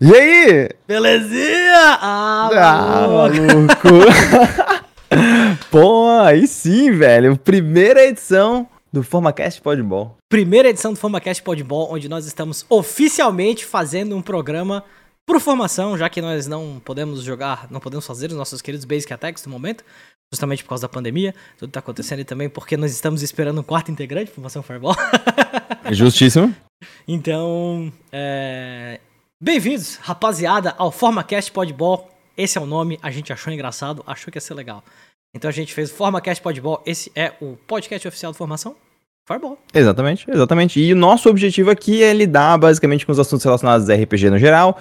E aí? Belezinha? Ah, Ah, maluco. Pô, aí sim, velho. Primeira edição do FormaCast Podball. Primeira edição do FormaCast Podball, onde nós estamos oficialmente fazendo um programa por formação, já que nós não podemos jogar, não podemos fazer os nossos queridos Basic Attacks no momento, justamente por causa da pandemia, tudo tá acontecendo e também porque nós estamos esperando um quarto integrante, formação Fireball. Justíssimo. Então, é... bem-vindos, rapaziada, ao FormaCast Podball. Esse é o nome, a gente achou engraçado, achou que ia ser legal. Então a gente fez o FormaCast Podball, esse é o podcast oficial de formação Fireball. Exatamente, exatamente. E o nosso objetivo aqui é lidar basicamente com os assuntos relacionados a RPG no geral,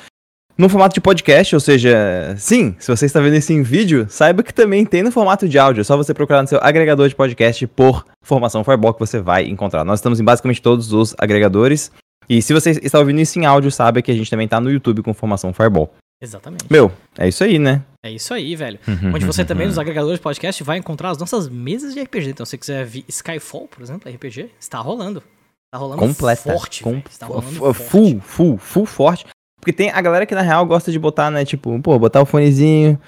no formato de podcast, ou seja, sim, se você está vendo isso em vídeo, saiba que também tem no formato de áudio. É só você procurar no seu agregador de podcast por formação Fireball que você vai encontrar. Nós estamos em basicamente todos os agregadores. E se você está ouvindo isso em áudio, sabe que a gente também está no YouTube com formação Fireball. Exatamente. Meu, é isso aí, né? É isso aí, velho. Onde você também, nos agregadores de podcast, vai encontrar as nossas mesas de RPG. Então, se você quiser ver Skyfall, por exemplo, RPG, está rolando. Está rolando Completa. forte, com. Está rolando full, full, full forte. Porque tem a galera que na real gosta de botar, né? Tipo, pô, botar o fonezinho,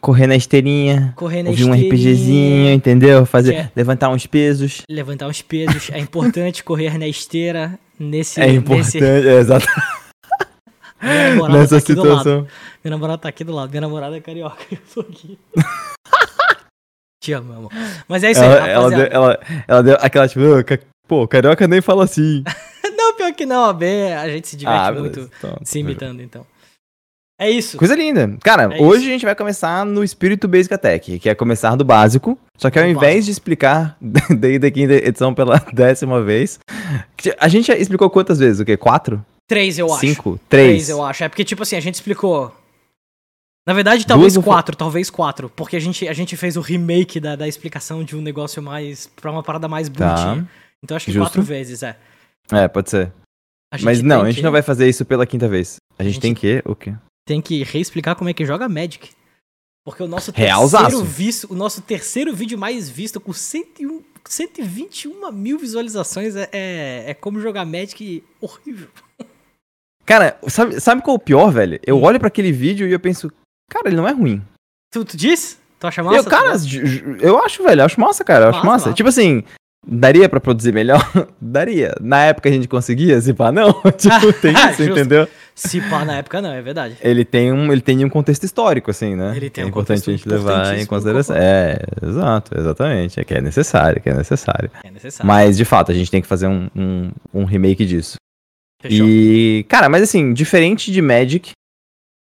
correr na esteirinha, Correr na ouvir um esteirinha, RPGzinho, entendeu? Fazer, É. levantar uns pesos. Levantar os pesos. É importante correr na esteira nesse... É nesse- importante, é, exato. Nessa tá aqui do lado. situação. Minha namorada tá aqui do lado. Minha namorada é carioca. Eu tô aqui. Te amo, amor. Mas é isso aí, Ela, ela, rapaziada. deu, ela, ela deu aquela tipo, "Ah, ca- pô, carioca nem fala assim. Não, pior que não, a B, a gente se diverte ah, muito. Então, se imitando, então. É isso. Coisa linda. Cara, É hoje isso. a gente vai começar no espírito Basic Attack, que é começar do básico. Só que ao Do invés de explicar desde a quinta edição pela décima vez, a gente explicou quantas vezes? O quê? Quatro? Três, eu acho. Cinco? Três? eu acho. É porque, tipo assim, a gente explicou. Na verdade, talvez Duas quatro, talvez quatro. Porque a gente, a gente fez o remake da, da explicação de um negócio mais. pra uma parada mais Tá. bonitinha. Então acho que Justo. quatro vezes, é. É, pode ser. A Mas não, a gente não vai fazer isso pela quinta vez. A gente, gente- tem que. O quê? Tem que reexplicar como é que joga Magic. Porque o nosso Realzaço. terceiro visto, o nosso terceiro vídeo mais visto com 101, 121 mil visualizações é, é, é como jogar Magic horrível. Cara, sabe, sabe qual é o pior, velho? Eu Hum. olho pra aquele vídeo e eu penso, cara, ele não é ruim. Tu, tu diz? Tu acha massa? eu, cara, eu acho, velho, eu acho massa, cara. Eu acho Massa, massa. Tipo assim, daria pra produzir melhor? daria. Na época a gente conseguia, se pá, não. tipo, tem isso, Justo. entendeu? Se pá, na época não, é verdade. Ele tem, um, ele tem um contexto histórico, assim, né? Ele tem é um importante contexto a gente levar em consideração. É, exato, exatamente. É que é necessário, que é necessário. É necessário. Mas, de fato, a gente tem que fazer um, um, um remake disso. Fechou. E, cara, mas assim, diferente de Magic,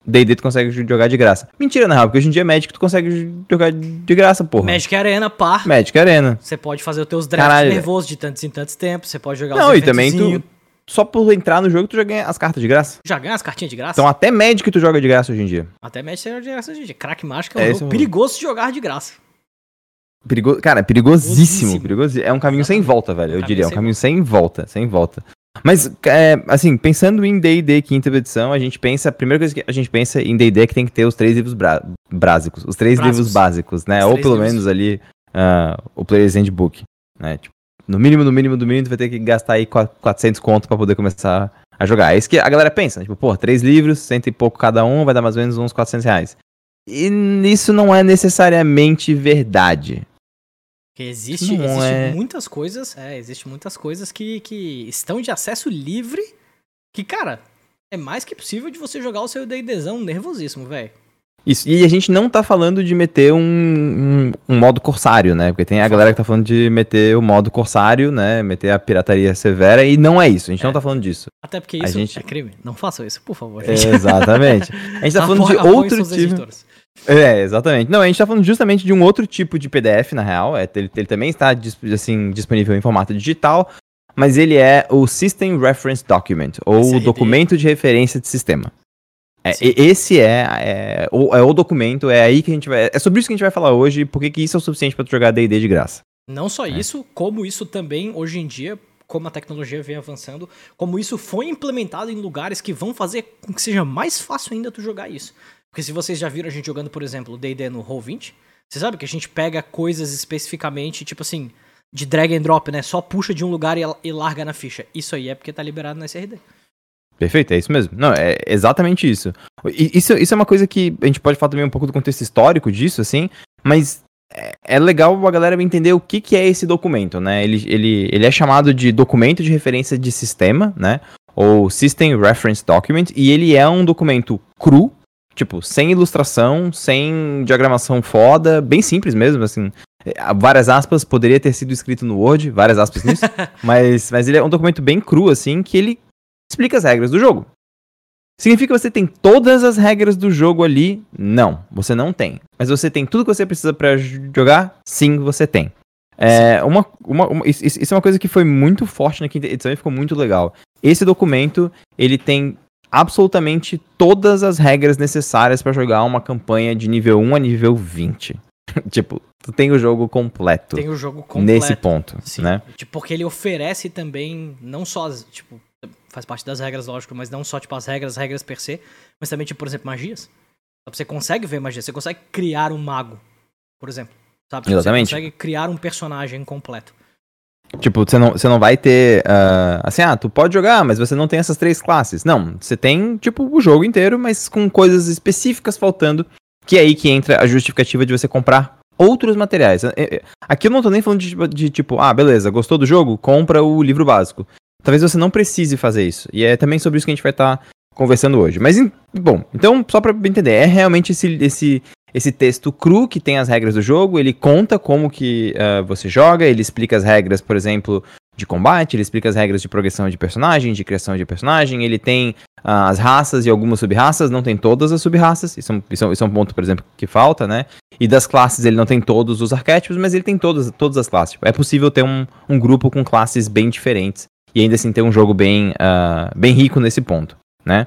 D&D tu consegue jogar de graça. Mentira, na real, porque hoje em dia Magic tu consegue jogar de graça, porra. Magic Arena, par. Magic Arena. Você pode fazer os teus drafts Caralho. nervosos de tantos em tantos tempos. Você pode jogar Não, os e também tu, só por entrar no jogo tu já ganha as cartas de graça. Já ganha as cartinhas de graça? Então até Magic tu joga de graça hoje em dia. Até Magic você joga de graça, gente. Crack Mágico é um É, jogo é perigoso de jogar de graça. Perigo... Cara, é perigosíssimo, Perigosíssimo. É um caminho sem Exatamente. volta, velho, eu Um diria. É um caminho caminho sem volta, sem volta. Mas, é, assim, pensando em D&D quinta edição, a gente pensa, a primeira coisa que a gente pensa em D&D é que tem que ter os três livros básicos, os três Básicos. livros básicos, né? Os Ou pelo livros. menos ali ah, o Player's Handbook, né? Tipo, no mínimo, no mínimo, no mínimo, tu vai ter que gastar aí qua- 400 conto pra poder começar a jogar. É isso que a galera pensa, tipo, pô, três livros, cento e pouco cada um, vai dar mais ou menos uns 400 reais. E isso não é necessariamente verdade. Existe, existe é. muitas coisas, é, existe muitas coisas que, que estão de acesso livre, que, cara, é mais que possível de você jogar o seu D&Dzão nervosíssimo, velho. Isso, e a gente não tá falando de meter um, um, um modo corsário, né? Porque tem a galera que tá falando de meter o modo corsário, né? Meter a pirataria severa, e não é isso, a gente não tá falando disso. Até porque isso gente- é crime. Não façam isso, por favor, gente. Exatamente. A gente tá falando de outro tipo. É, exatamente. Não, a gente tá falando justamente de um outro tipo de PDF, na real. É, ele, ele também está assim, disponível em formato digital, mas ele é o System Reference Document, ou o SRD. documento de referência de sistema. É, esse é, é, o, é o documento, é aí que a gente vai. É sobre isso que a gente vai falar hoje, porque que isso é o suficiente pra tu jogar DD de graça. Não só É. isso, como isso também, hoje em dia, como a tecnologia vem avançando, como isso foi implementado em lugares que vão fazer com que seja mais fácil ainda tu jogar isso. Porque se vocês já viram a gente jogando, por exemplo, o D&D no Roll20, você sabe que a gente pega coisas especificamente, tipo assim, de drag and drop, né? Só puxa de um lugar e, e larga na ficha. Isso aí é porque tá liberado na SRD. Perfeito, é isso mesmo. Não, é exatamente isso. Isso, isso é uma coisa que a gente pode falar também um pouco do contexto histórico disso, assim, mas é, é legal a galera entender o que, que é esse documento, né? Ele, ele, ele é chamado de documento de referência de sistema, né? Ou System Reference Document, e ele é um documento cru, tipo, sem ilustração, sem diagramação foda, bem simples mesmo, assim. É, várias aspas, poderia ter sido escrito no Word, várias aspas nisso, mas, mas ele é um documento bem cru, assim, que ele explica as regras do jogo. Significa que você tem todas as regras do jogo ali? Não, você não tem. Mas você tem tudo que você precisa para jogar? Sim, você tem. É, uma, uma, uma, isso, isso, é uma coisa que foi muito forte na quinta edição e ficou muito legal. Esse documento, ele tem absolutamente todas as regras necessárias para jogar uma campanha de nível 1 a nível 20. tipo, tu tem o jogo completo. Tem o jogo completo. Nesse ponto, Sim. né? Tipo, porque ele oferece também, não só, as, tipo, faz parte das regras, lógico, mas não só, tipo, as regras, as regras per se, mas também, tipo, por exemplo, magias. Você consegue ver magia, você consegue criar um mago, por exemplo. Sabe? Exatamente. Você consegue criar um personagem completo. Tipo, você não, você não vai ter. Uh, assim, ah, tu pode jogar, mas você não tem essas três classes. Não, você tem, tipo, o jogo inteiro, mas com coisas específicas faltando. Que é aí que entra a justificativa de você comprar outros materiais. É, é, aqui eu não tô nem falando de, de tipo, ah, beleza, gostou do jogo? Compra o livro básico. Talvez você não precise fazer isso. E é também sobre isso que a gente vai estar tá conversando hoje. Mas, bom, então, só para entender, é realmente esse, esse, esse texto cru que tem as regras do jogo, ele conta como que uh, você joga, ele explica as regras, por exemplo, de combate, ele explica as regras de progressão de personagem, de criação de personagem, ele tem uh, as raças e algumas sub-raças, não tem todas as sub-raças, isso, é isso, é isso, é um ponto, por exemplo, que falta, né? E das classes ele não tem todos os arquétipos, mas ele tem todas, todas as classes. Tipo, é possível ter um, um grupo com classes bem diferentes e ainda assim ter um jogo bem, uh, bem rico nesse ponto né?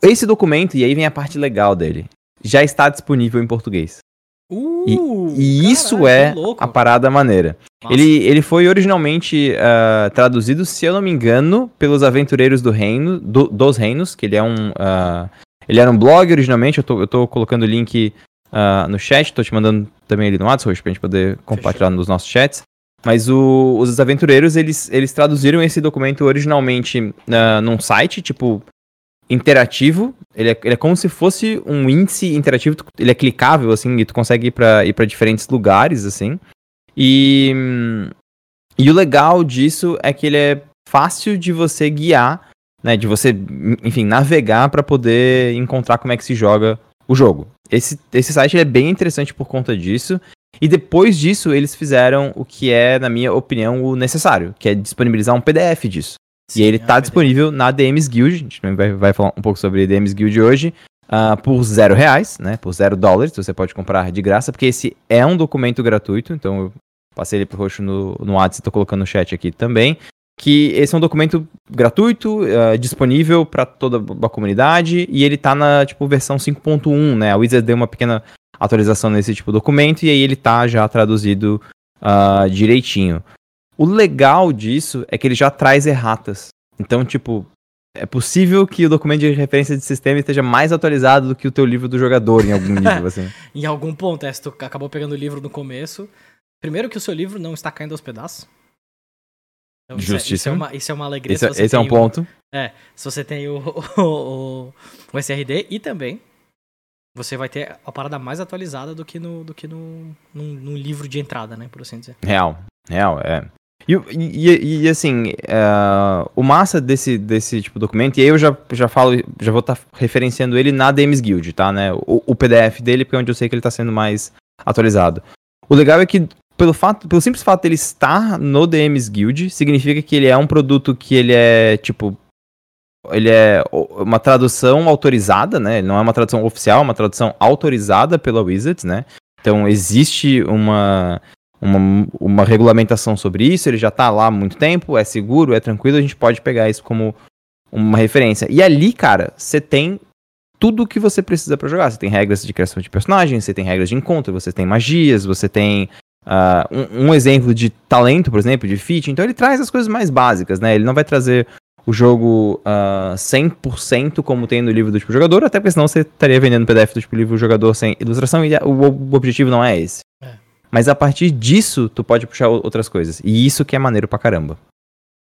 Esse documento, e aí vem a parte legal dele, já está disponível em português. Uh, e, e isso é a parada maneira. Ele, ele foi originalmente uh, traduzido, se eu não me engano, pelos Aventureiros do Reino, do, dos Reinos, que ele é um. Uh, ele era um blog originalmente, eu tô, eu tô colocando o link no chat, tô te mandando também ali no WhatsApp pra gente poder compartilhar Fechou. nos nossos chats. Mas o, os aventureiros, eles, eles traduziram esse documento originalmente uh, num site, tipo, interativo. Ele é, ele é como se fosse um índice interativo. Ele é clicável, assim, e tu consegue ir pra, ir pra diferentes lugares, assim. E, e o legal disso é que ele é fácil de você guiar, né? De você, enfim, navegar para poder encontrar como é que se joga o jogo. Esse, esse site é bem interessante por conta disso. E depois disso, eles fizeram o que é, na minha opinião, o necessário, que é disponibilizar um PDF disso. Sim, e ele está é disponível na DMs Guild, a gente vai, vai falar um pouco sobre DMs Guild hoje, uh, por zero reais, né, por zero dólares, você pode comprar de graça, porque esse é um documento gratuito, então eu passei ele pro roxo no, no WhatsApp, estou colocando no chat aqui também, que esse é um documento gratuito, uh, disponível para toda a comunidade, e ele está na, tipo, versão 5.1, né, a Wizard deu uma pequena atualização nesse tipo de documento e aí ele tá já traduzido uh, direitinho. O legal disso é que ele já traz erratas. Então, tipo, é possível que o documento de referência de sistema esteja mais atualizado do que o teu livro do jogador em algum nível, assim. em algum ponto, é, se tu acabou pegando o livro no começo. Primeiro que o seu livro não está caindo aos pedaços. Então, Justíssimo. Isso é, uma, isso é uma alegria. Esse, é, esse é um ponto. É, se você tem o, o, o, o SRD e também você vai ter a parada mais atualizada do que no, do que no, num, num livro de entrada, né? Por assim dizer. Real, real, é. E, e, e assim, uh, o massa desse, desse tipo de documento, e aí eu já, já falo, já vou estar tá referenciando ele na DMs Guild, tá? Né? O, o, PDF dele, porque é onde eu sei que ele está sendo mais atualizado. O legal é que, pelo, fato, pelo simples fato de ele estar no DMs Guild, significa que ele é um produto que ele é, tipo, ele é uma tradução autorizada, né? Ele não é uma tradução oficial, é uma tradução autorizada pela Wizards, né? Então existe uma, uma, uma regulamentação sobre isso, ele já está lá há muito tempo, é seguro, é tranquilo, a gente pode pegar isso como uma referência. E ali, cara, você tem tudo o que você precisa para jogar. Você tem regras de criação de personagens, você tem regras de encontro, você tem magias, você tem uh, um, um, exemplo de talento, por exemplo, de feat. Então ele traz as coisas mais básicas, né? Ele não vai trazer o jogo uh, ah, 100% como tem no livro do tipo jogador, até porque senão você estaria vendendo PDF do tipo livro jogador sem ilustração e o, o objetivo não é esse. É. Mas a partir disso, tu pode puxar outras coisas. E isso que é maneiro pra caramba.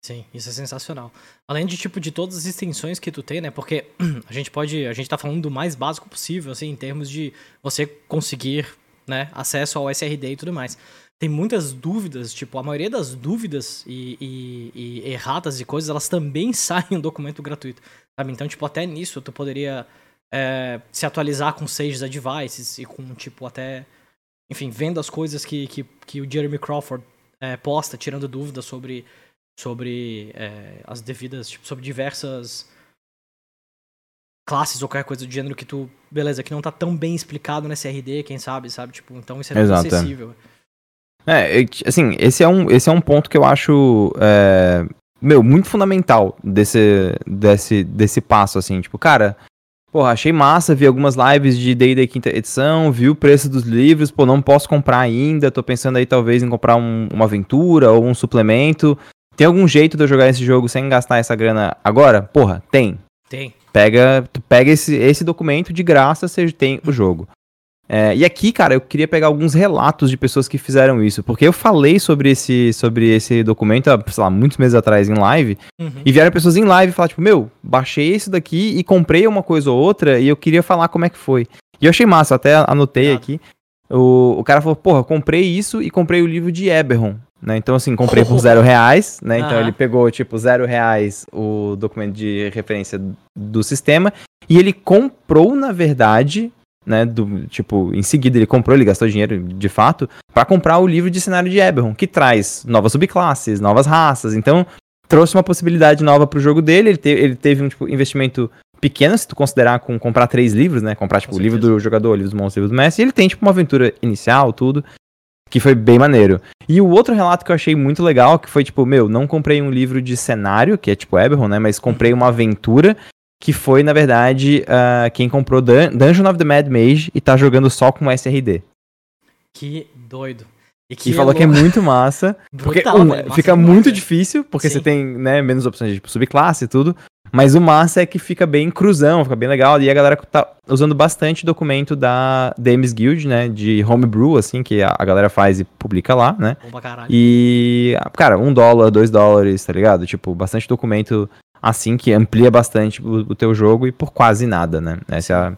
Sim, isso é sensacional. Além de, tipo, de todas as extensões que tu tem, né? Porque a gente pode. A gente tá falando do mais básico possível, assim, em termos de você conseguir, né, acesso ao SRD e tudo mais. Tem muitas dúvidas, tipo, a maioria das dúvidas e, e, e erratas e coisas, elas também saem em um documento gratuito. Sabe? Então, tipo, até nisso tu poderia é, se atualizar com Sage's Advices e com, tipo, até. Enfim, vendo as coisas que, que, que o Jeremy Crawford é, posta, tirando dúvidas sobre sobre é, as devidas, tipo, sobre diversas classes ou qualquer coisa do gênero que tu, beleza, que não tá tão bem explicado no SRD, quem sabe, sabe? Tipo, então isso é Exato, muito acessível. É, assim, esse é um, esse é um ponto que eu acho, é, meu, muito fundamental desse, desse, desse passo, assim, tipo, cara, porra, achei massa, vi algumas lives de D&D quinta edição, vi o preço dos livros, pô, não posso comprar ainda, tô pensando aí talvez em comprar um, uma aventura ou um suplemento, tem algum jeito de eu jogar esse jogo sem gastar essa grana agora? Porra, tem. Tem. Pega, tu pega esse, esse documento de graça, você tem o jogo. É, e aqui, cara, eu queria pegar alguns relatos de pessoas que fizeram isso, porque eu falei sobre esse, sobre esse documento, sei lá, muitos meses atrás em live, uhum. e vieram pessoas em live falar, tipo, meu, baixei isso daqui e comprei uma coisa ou outra, e eu queria falar como é que foi. E eu achei massa, até anotei Obrigado. aqui. O, o cara falou, porra, comprei isso e comprei o livro de Eberron. Né? Então, assim, comprei por zero reais, né? Então ele pegou, tipo, zero reais o documento de referência do sistema. E ele comprou, na verdade, né? Do, tipo, em seguida ele comprou, ele gastou dinheiro de fato, para comprar o livro de cenário de Eberron, que traz novas subclasses, novas raças. Então, trouxe uma possibilidade nova pro jogo dele. Ele, te, ele teve um tipo, investimento pequeno, se tu considerar com comprar três livros, né? Comprar, tipo, o livro do jogador, o livro dos monstros, o livro do mestre. E ele tem, tipo, uma aventura inicial, tudo que foi bem maneiro. E o outro relato que eu achei muito legal, que foi tipo, meu, não comprei um livro de cenário, que é tipo Eberron, né, mas comprei uma aventura, que foi, na verdade, uh, quem comprou Dun Dungeon of the Mad Mage e tá jogando só com SRD. Que doido. E que falou que é muito massa. porque Brutal, um, massa fica muito difícil, porque Sim. você tem né, menos opções de tipo, subclasse e tudo. Mas o massa é que fica bem cruzão, fica bem legal. E a galera tá usando bastante documento da Dames Guild, né? De homebrew, assim, que a, galera faz e publica lá, né? Caralho. E, cara, um dólar, dois dólares, tá ligado? Tipo, bastante documento assim que amplia bastante o, o teu jogo e por quase nada, né? Essa é a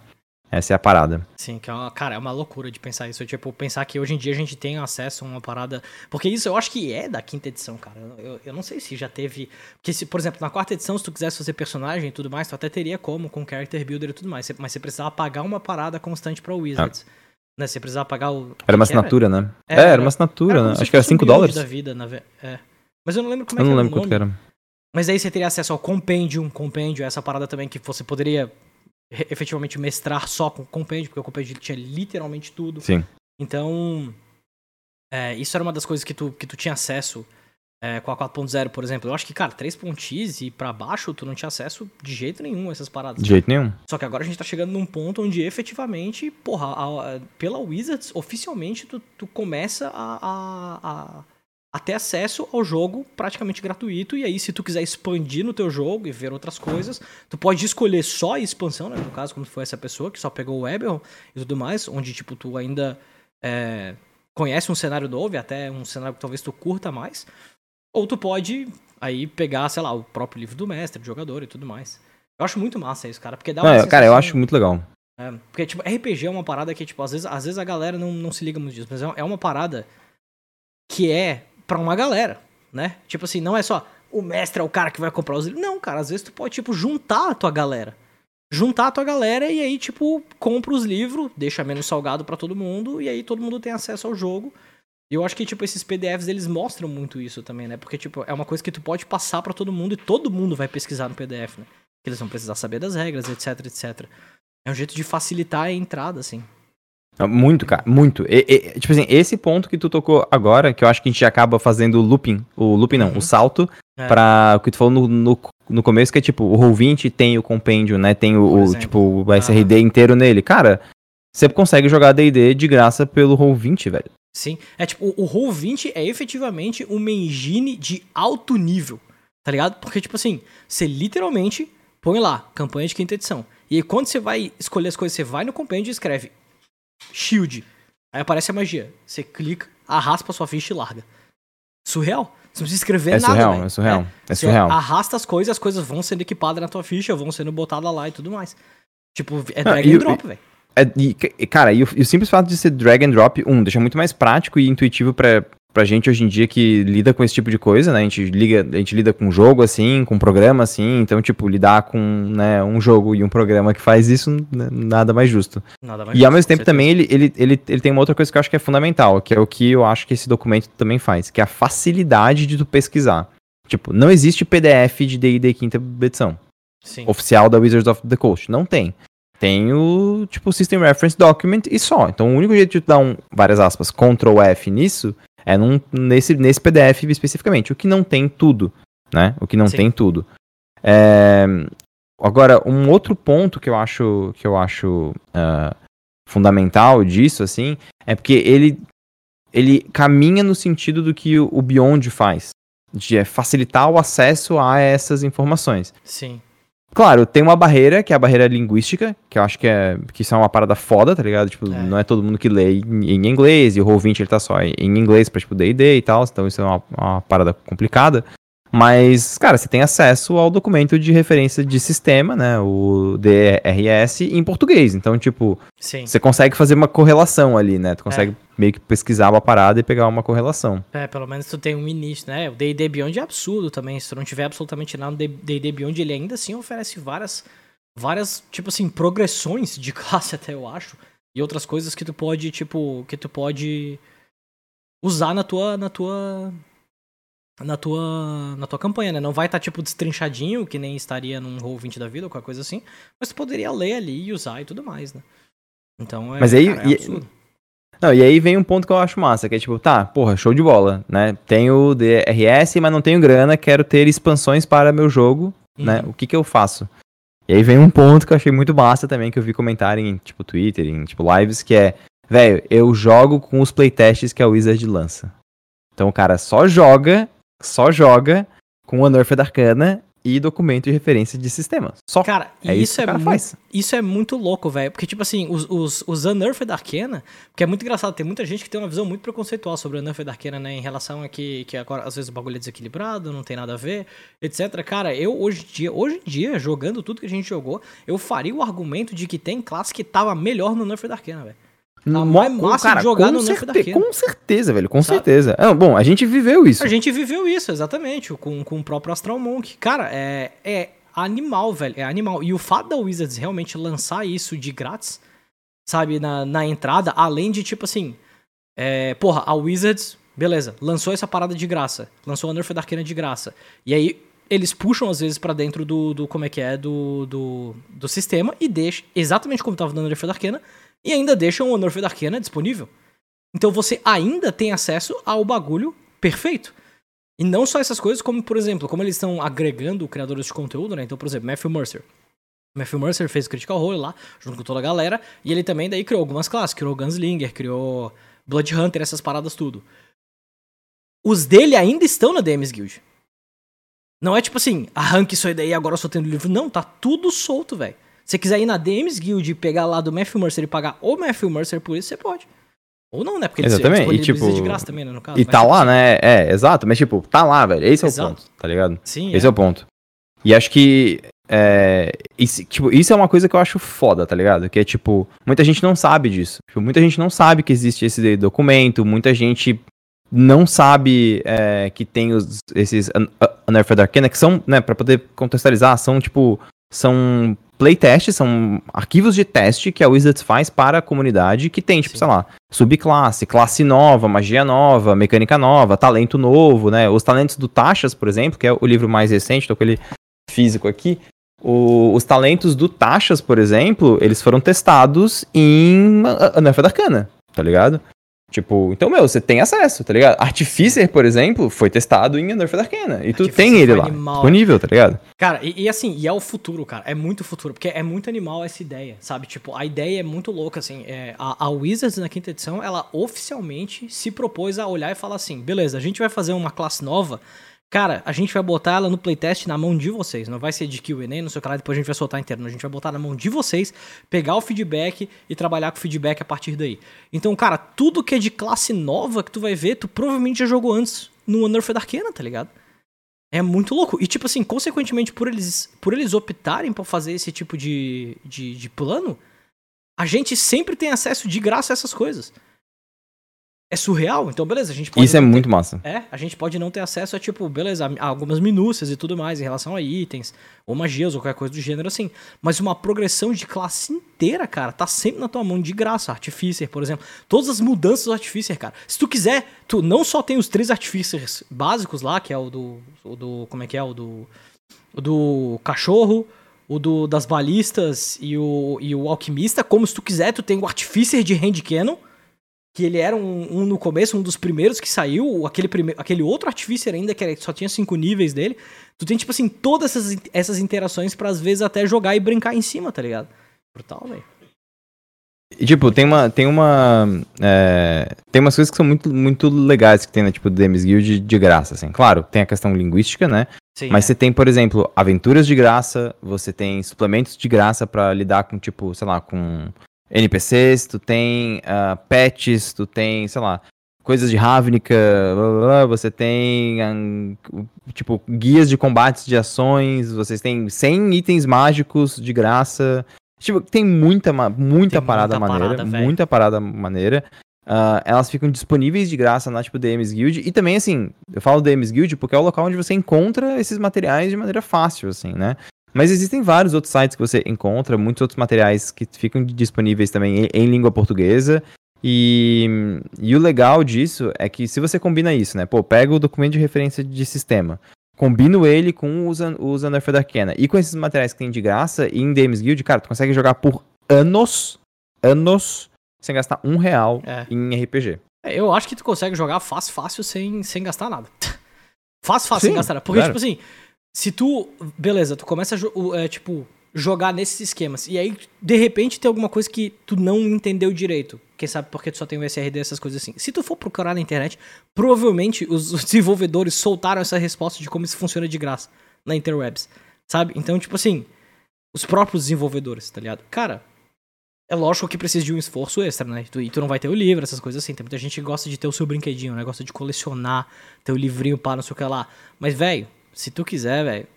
essa é a parada. Sim, que é uma, cara, é uma loucura de pensar isso. Tipo, pensar que hoje em dia a gente tem acesso a uma parada. Porque isso eu acho que é da quinta edição, cara. Eu, eu não sei se já teve. Porque, se, por exemplo, na quarta edição, se tu quisesse fazer personagem e tudo mais, tu até teria como, com character builder e tudo mais. Mas você precisava pagar uma parada constante pra Wizards. Ah. Né? Você precisava pagar o. Era uma assinatura, era? né? É, é, era uma assinatura, era né? Acho que era 5 dólares. Da vida, na... é. Mas eu não lembro como é eu que era. Eu não lembro quanto era. Mas aí você teria acesso ao Compendium, Compendium, essa parada também que você poderia efetivamente mestrar só com o compêndio, porque o compêndio tinha literalmente tudo. Sim. Então, é, isso era uma das coisas que tu, que tu tinha acesso é, com a 4.0, por exemplo. Eu acho que, cara, 3.x e pra baixo, tu não tinha acesso de jeito nenhum a essas paradas. De jeito nenhum. Só que agora a gente tá chegando num ponto onde efetivamente, porra, a, a, pela Wizards, oficialmente, tu, tu começa a, a a ter acesso ao jogo praticamente gratuito. E aí, se tu quiser expandir no teu jogo e ver outras coisas, tu pode escolher só a expansão, né? No caso, como foi essa pessoa que só pegou o Eberron e tudo mais, onde, tipo, tu ainda é, conhece um cenário novo e até um cenário que talvez tu curta mais. Ou tu pode aí pegar, sei lá, o próprio livro do mestre, do jogador e tudo mais. Eu acho muito massa isso, cara, porque dá uma Cara, eu acho muito legal. É, porque, tipo, RPG é uma parada que, tipo, às vezes, às vezes a galera não, não se liga muito disso, mas é, é uma parada que é para uma galera, né? Tipo assim, não é só o mestre é o cara que vai comprar os livros. Não, cara, às vezes tu pode, tipo, juntar a tua galera. Juntar a tua galera e aí, tipo, compra os livros, deixa menos salgado para todo mundo e aí todo mundo tem acesso ao jogo. E eu acho que, tipo, esses PDFs, eles mostram muito isso também, né? Porque, tipo, é uma coisa que tu pode passar para todo mundo e todo mundo vai pesquisar no PDF, né? Que eles vão precisar saber das regras, etc, etc. É um jeito de facilitar a entrada, assim. Muito, cara, muito. E, e, tipo assim, esse ponto que tu tocou agora, que eu acho que a gente acaba fazendo o looping, o looping não, uhum. o salto, é. pra o que tu falou no, no, no, começo, que é tipo, o Roll20 tem o compêndio, né, tem o, o tipo, o SRD uhum. inteiro nele. Cara, você consegue jogar D&D de graça pelo Roll20, velho. Sim, é tipo, o Roll20 é efetivamente uma engine de alto nível, tá ligado? Porque, tipo assim, você literalmente põe lá, campanha de quinta edição. E aí, quando você vai escolher as coisas, você vai no compêndio e escreve Shield. Aí aparece a magia. Você clica, arraspa sua ficha e larga. Surreal. Você não precisa escrever É nada, surreal, é surreal, é Você surreal. arrasta as coisas, as coisas vão sendo equipadas na tua ficha, vão sendo botadas lá e tudo mais. Tipo, é drag and drop, velho. É, e, cara, e o, e o simples fato de ser drag and drop, um, deixa muito mais prático e intuitivo pra, pra gente hoje em dia que lida com esse tipo de coisa, né? A gente, liga, a gente lida com um jogo assim, com um programa assim, então, tipo, lidar com né, um jogo e um programa que faz isso, né, nada mais justo. Nada mais E ao justo, mesmo com tempo certeza. também ele, ele, ele, ele tem uma outra coisa que eu acho que é fundamental, que é o que eu acho que esse documento também faz, que é a facilidade de tu pesquisar. Tipo, não existe PDF de D&D quinta edição Sim. oficial da Wizards of the Coast. Não tem. Tem o, tipo, System Reference Document e só. Então, o único jeito de tu dar um, várias aspas, Ctrl F nisso, é num, nesse, nesse PDF especificamente. O que não tem tudo, né? O que não Sim. tem tudo. É, Agora, um outro ponto que eu acho, que eu acho ah, fundamental disso, assim, é porque ele, ele caminha no sentido do que o, o Beyond faz. De é, facilitar o acesso a essas informações. Sim. Claro, tem uma barreira, que é a barreira linguística, que eu acho que, é, que isso é uma parada foda, tá ligado? Tipo, É. não é todo mundo que lê em, em inglês, e o Roll20 ele tá só em inglês pra, tipo, D&D e tal, então isso é uma, uma parada complicada. Mas, cara, você tem acesso ao documento de referência de sistema, né, o DRS, em português. Então, tipo, Sim. você consegue fazer uma correlação ali, né? Tu consegue meio que pesquisar uma parada e pegar uma correlação. É, pelo menos tu tem um início, né? O D&D Beyond é absurdo também. Se tu não tiver absolutamente nada no D&D Beyond, ele ainda assim oferece várias, várias, tipo assim, progressões de classe até, eu acho. E outras coisas que tu pode, tipo, que tu pode usar na tua, na tua, na tua, na tua campanha, né? Não vai estar, tipo, destrinchadinho, que nem estaria num Roll20 da vida ou qualquer coisa assim. Mas tu poderia ler ali e usar e tudo mais, né? Então é, Mas aí- cara, é e-. Não, e aí vem um ponto que eu acho massa, que é tipo, tá, porra, show de bola, né? Tenho DRS, mas não tenho grana, quero ter expansões para meu jogo, né? Uhum. O que que eu faço? E aí vem um ponto que eu achei muito massa também, que eu vi comentarem em, tipo, Twitter, em, tipo, lives, que é, velho, eu jogo com os playtests que a Wizard lança. Então o cara só joga, só joga com o Unearthed Arcana e documento de referência de sistema. Só. Cara, é isso isso, é cara muito, faz. isso é muito louco, velho. Porque, tipo assim, os, os, os Unearthed Arcana, porque é muito engraçado, tem muita gente que tem uma visão muito preconceitual sobre o Unearthed Arcana, né? Em relação a que, que agora, às vezes, o bagulho é desequilibrado, não tem nada a ver, etc. Cara, eu hoje em dia, hoje em dia, jogando tudo que a gente jogou, eu faria o argumento de que tem classe que tava melhor no Unearthed Arcana, velho. Mo- mais massa de jogar no certe- Arcana. com certeza, velho, com Sabe? certeza. Ah, bom, a gente viveu isso. A gente viveu isso, exatamente, com, com o próprio Astral Monk. Cara, é, é animal, velho. É animal. E o fato da Wizards realmente lançar isso de grátis, sabe, na, na entrada, além de tipo assim. É, porra, a Wizards, beleza, lançou essa parada de graça. Lançou a Nerf da Arcana de graça. E aí eles puxam às vezes pra dentro do, do. Como é que é? Do, do, do sistema e deixam, exatamente como tava no Nerf da Arcana, e ainda deixam o Nerf Arcana disponível. Então você ainda tem acesso ao bagulho perfeito. E não só essas coisas, como, por exemplo, como eles estão agregando criadores de conteúdo, né? Então, por exemplo, Matthew Mercer. Matthew Mercer fez o Critical Role lá, junto com toda a galera, e ele também daí criou algumas classes, criou Gunslinger, criou Blood Hunter, essas paradas tudo. Os dele ainda estão na DMs Guild. Não é tipo assim, arranque isso aí daí, agora eu só tendo livro. Não, tá tudo solto, velho. Se você quiser ir na DMs Guild e pegar lá do Matthew Mercer e pagar o Matthew Mercer por isso, você pode. Ou não, né? Porque ele Exatamente, e, disponibiliza tipo, de graça também, né, no caso. E Mas, tá lá, né? É, exato, mas tipo, tá lá, velho. Esse é o Exato. ponto, tá ligado? Sim, Esse é o ponto. E acho que. É, isso, tipo, isso é uma coisa que eu acho foda, tá ligado? Que é tipo, muita gente não sabe disso. Tipo, muita gente não sabe que existe esse documento, muita gente não sabe é, que tem os, esses Un- Un- Unearthed Arcana, que são, né, pra poder contextualizar, são tipo, são playtests, são arquivos de teste que a Wizards faz para a comunidade, que tem, tipo, Sim. sei lá, subclasse, classe nova, magia nova, mecânica nova, talento novo, né? Os talentos do Taxas, por exemplo, que é o livro mais recente, tô com ele físico aqui. O- os talentos do Taxas, por exemplo, eles foram testados em uh, Unearthed Arcana, tá ligado? Tipo, então, meu, você tem acesso, tá ligado? Artificer, por exemplo, foi testado em Unearthed Arcana. E tu tem ele lá, animal. disponível, tá ligado? Cara, e, e assim, e é o futuro, cara. É muito futuro. Porque é muito animal essa ideia, sabe? Tipo, a ideia é muito louca, assim. é, a, a Wizards, na quinta edição, ela oficialmente se propôs a olhar e falar assim: beleza, a gente vai fazer uma classe nova. Cara, a gente vai botar ela no playtest na mão de vocês. Não vai ser de QA, não sei o que lá, depois a gente vai soltar inteiro. A gente vai botar na mão de vocês, pegar o feedback e trabalhar com o feedback a partir daí. Então, cara, tudo que é de classe nova que tu vai ver, tu provavelmente já jogou antes no Unearthed Arcana, tá ligado? É muito louco. E, tipo assim, consequentemente, por eles, por eles optarem por fazer esse tipo de, de, de plano, a gente sempre tem acesso de graça a essas coisas é surreal, então beleza, a gente pode. Isso é muito massa. É, a gente pode não ter acesso a, tipo, beleza, a algumas minúcias e tudo mais em relação a itens, ou magias, ou qualquer coisa do gênero assim. Mas uma progressão de classe inteira, cara, tá sempre na tua mão de graça. Artificer, por exemplo. Todas as mudanças do Artificer, cara. Se tu quiser, tu não só tem os três Artificers básicos lá, que é o do. O do como é que é? O do. O do cachorro, o do das balistas e o, e o alquimista. Como se tu quiser, tu tem o Artificer de Hand Cannon que ele era um, um, no começo, um dos primeiros que saiu, aquele, prime... aquele outro Artificer ainda, que só tinha cinco níveis dele. Tu tem, tipo assim, todas essas, essas interações para às vezes até jogar e brincar em cima, tá ligado? Brutal, velho. E, tipo, tem uma. Tem uma. É, tem umas coisas que são muito, muito legais que tem na, tipo, Demis Guild de, de graça, assim. Claro, tem a questão linguística, né? Sim, Mas é. você tem, por exemplo, aventuras de graça, você tem suplementos de graça para lidar com, tipo, sei lá, com NPCs, tu tem uh, patches, tu tem, sei lá, coisas de Ravnica, blá, blá, blá, você tem, um, tipo, guias de combates de ações, vocês têm 100 itens mágicos de graça. Tipo, tem muita, muita tem parada muita maneira, parada, muita parada maneira. Uh, elas ficam disponíveis de graça na, tipo, DMs Guild. E também, assim, eu falo DMs Guild porque é o local onde você encontra esses materiais de maneira fácil, assim, né? Mas existem vários outros sites que você encontra, muitos outros materiais que ficam disponíveis também em, em língua portuguesa. E, e, o legal disso é que se você combina isso, né? Pô, pega o documento de referência de sistema, combino ele com o usa Nerf Arcana e com esses materiais que tem de graça e em Games Guild, cara, tu consegue jogar por anos, anos, sem gastar um real é. em RPG. É, eu acho que tu consegue jogar fácil, fácil, sem, sem gastar nada. fácil, fácil, Sim, sem gastar nada. Porque, claro. tipo assim, se tu. Beleza, tu começa a, é, tipo, jogar nesses esquemas. E aí, de repente, tem alguma coisa que tu não entendeu direito. Quem sabe porque tu só tem o SRD, essas coisas assim. Se tu for procurar na internet, provavelmente os, desenvolvedores soltaram essa resposta de como isso funciona de graça na interwebs. Sabe? Então, tipo assim, os próprios desenvolvedores, tá ligado? Cara, é lógico que precisa de um esforço extra, né? E tu não vai ter o livro, essas coisas assim. Tem muita gente que gosta de ter o seu brinquedinho, né? Gosta de colecionar, ter o livrinho para não sei o que lá. Mas, velho, se tu quiser, velho.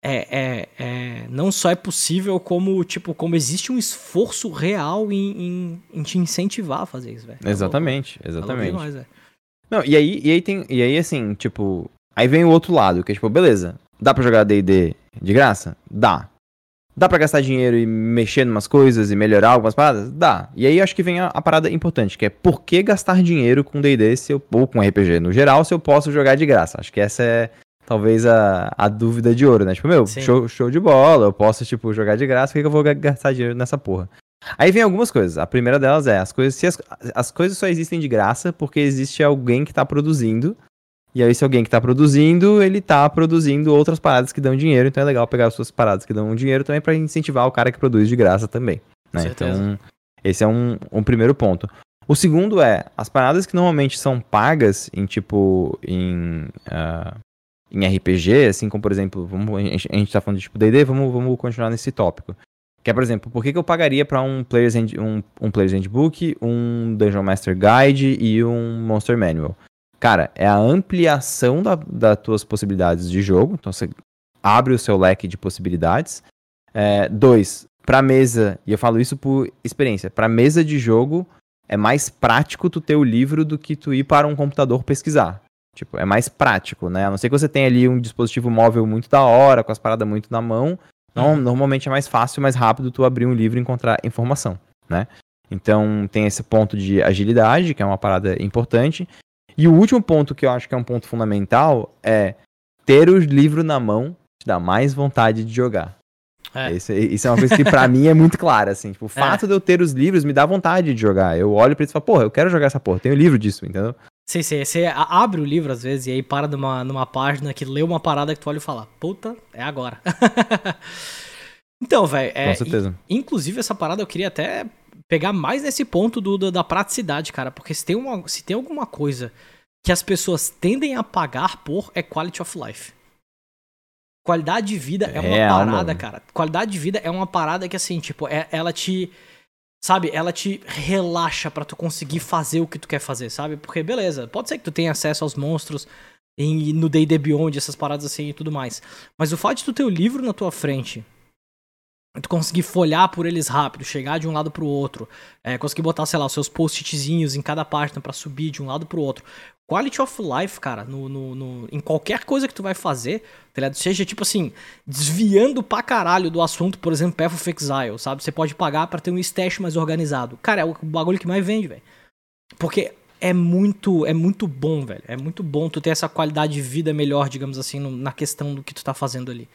É, é, é, não só é possível, como, tipo, como existe um esforço real em, em, em te incentivar a fazer isso, velho. Exatamente, é exatamente. Nós, não, e aí, e aí tem. E aí, assim, tipo. Aí vem o outro lado, que é tipo, beleza, dá pra jogar DD de graça? Dá. Dá pra gastar dinheiro e mexer em umas coisas e melhorar algumas paradas? Dá. E aí acho que vem a, a parada importante, que é por que gastar dinheiro com D&D ou com RPG no geral se eu posso jogar de graça? Acho que essa é talvez a, a dúvida de ouro, né? Tipo, meu, show, show de bola, eu posso, tipo, jogar de graça, por que, que eu vou gastar dinheiro nessa porra? Aí vem algumas coisas. A primeira delas é, as coisas, se as, as coisas só existem de graça porque existe alguém que tá produzindo e aí, se alguém que tá produzindo, ele tá produzindo outras paradas que dão dinheiro, então é legal pegar as suas paradas que dão dinheiro também para incentivar o cara que produz de graça também. Né? Então, esse é um, um primeiro ponto. O segundo é, as paradas que normalmente são pagas em tipo, em, uh, em RPG, assim como por exemplo, vamos, a, gente, a gente tá falando de tipo D&D, vamos, vamos continuar nesse tópico. Que é, por exemplo, por que, que eu pagaria para um Player's, um, um Player's Handbook, um Dungeon Master Guide e um Monster Manual? Cara, é a ampliação da, das tuas possibilidades de jogo. Então você abre o seu leque de possibilidades. É, dois, para mesa, e eu falo isso por experiência, para mesa de jogo é mais prático tu ter o livro do que tu ir para um computador pesquisar. Tipo, é mais prático, né? A não ser que você tenha ali um dispositivo móvel muito da hora, com as paradas muito na mão. Não, uhum. normalmente é mais fácil, mais rápido tu abrir um livro e encontrar informação, né? Então tem esse ponto de agilidade, que é uma parada importante. E o último ponto que eu acho que é um ponto fundamental é ter o livro na mão te dá mais vontade de jogar. É. Isso, isso, é uma coisa que pra mim é muito clara, assim. Tipo, o é. fato é. de eu ter os livros me dá vontade de jogar. Eu olho pra isso e falo, porra, eu quero jogar essa porra, tenho livro disso, entendeu? Sim, sim. Você abre o livro às vezes e aí para numa, numa página que lê uma parada que tu olha e fala, puta, é agora. então, velho. É, Com certeza. inclusive, essa parada eu queria até pegar mais nesse ponto do, do, da praticidade, cara. Porque se tem, uma, se tem alguma coisa que as pessoas tendem a pagar por é quality of life. Qualidade de vida é uma é, parada, mano. cara. Qualidade de vida é uma parada que, assim, tipo, é, ela te. sabe, ela te relaxa para tu conseguir fazer o que tu quer fazer, sabe? Porque beleza, pode ser que tu tenha acesso aos monstros em, no D&D Beyond, essas paradas assim e tudo mais. Mas o fato de tu ter o livro na tua frente, tu conseguir folhar por eles rápido, chegar de um lado pro outro, é, conseguir botar, sei lá, os seus post-itzinhos em cada página para subir de um lado pro outro. Quality of life, cara, no, no, no, em qualquer coisa que tu vai fazer, tá ligado? Seja tipo assim, desviando pra caralho do assunto, por exemplo, Path of Exile, sabe? Você pode pagar para ter um stash mais organizado. Cara, é o bagulho que mais vende, velho. Porque é muito, é muito bom, velho. É muito bom tu ter essa qualidade de vida melhor, digamos assim, no, na questão do que tu tá fazendo ali.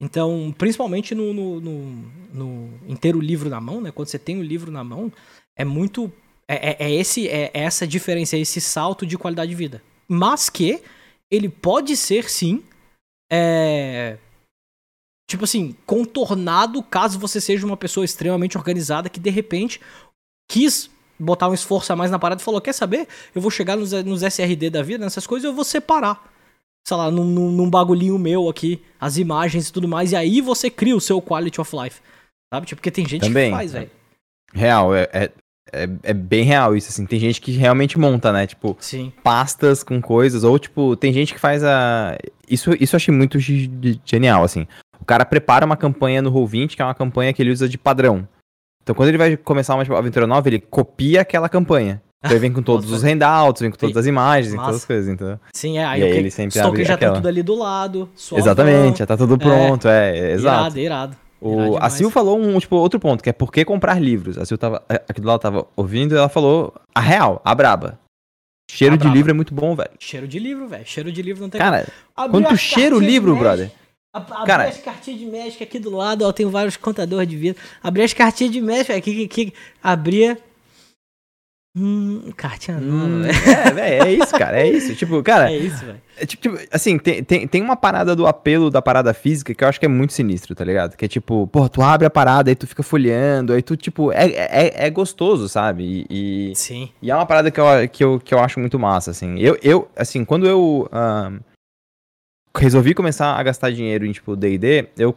Então, principalmente no, no, no, no, em ter o livro na mão, né? Quando você tem o livro na mão, é muito. É, é, é esse, é essa diferença, é esse salto de qualidade de vida. Mas que ele pode ser, sim, é, tipo assim, contornado caso você seja uma pessoa extremamente organizada que de repente quis botar um esforço a mais na parada e falou: Quer saber? Eu vou chegar nos, nos SRD da vida, nessas coisas, eu vou separar sei lá, num, num, bagulhinho meu aqui, as imagens e tudo mais, e aí você cria o seu quality of life. Sabe? Tipo, porque tem gente Também. que faz, velho. Real, é, é, é, é, bem real isso, assim. Tem gente que realmente monta, né? Tipo, Sim. pastas com coisas, ou tipo, tem gente que faz a. Isso, isso eu achei muito genial, assim. O cara prepara uma campanha no Roll20, que é uma campanha que ele usa de padrão. Então, quando ele vai começar uma tipo, aventura nova, ele copia aquela campanha. Então ele vem com todos os handouts, vem com todas as imagens, Massa. todas as coisas, então. Sim, é. Aí, e aí ele sempre abre já tá aquela. tá tudo ali do lado. Exatamente, já tá tudo pronto, é, é exato. Irado, irado. O, a Sil falou um tipo, outro ponto, que é por que comprar livros. A Sil tava, aqui do lado tava ouvindo e ela falou a real, a braba. Cheiro a de braba. livro é muito bom, velho. Cheiro de livro, velho. Cheiro de livro não tem Cara, quando tu cheira o livro, brother. Abri Cara, as cartinhas de México aqui do lado, ó, tem vários contadores de vida. Abri as cartinhas de México aqui, aqui, aqui abria Hum, cartinha hum, nova, é, é, isso, cara, é isso. Tipo, cara. É isso, velho. É, tipo, assim, tem, tem, tem uma parada do apelo da parada física que eu acho que é muito sinistro, tá ligado? Que é tipo, pô, tu abre a parada, aí tu fica folheando, aí tu, tipo, é, é, é gostoso, sabe? E, Sim. E é uma parada que eu, que eu, que eu acho muito massa, assim. Eu, eu assim, quando eu uh, resolvi começar a gastar dinheiro em, tipo, DD, eu,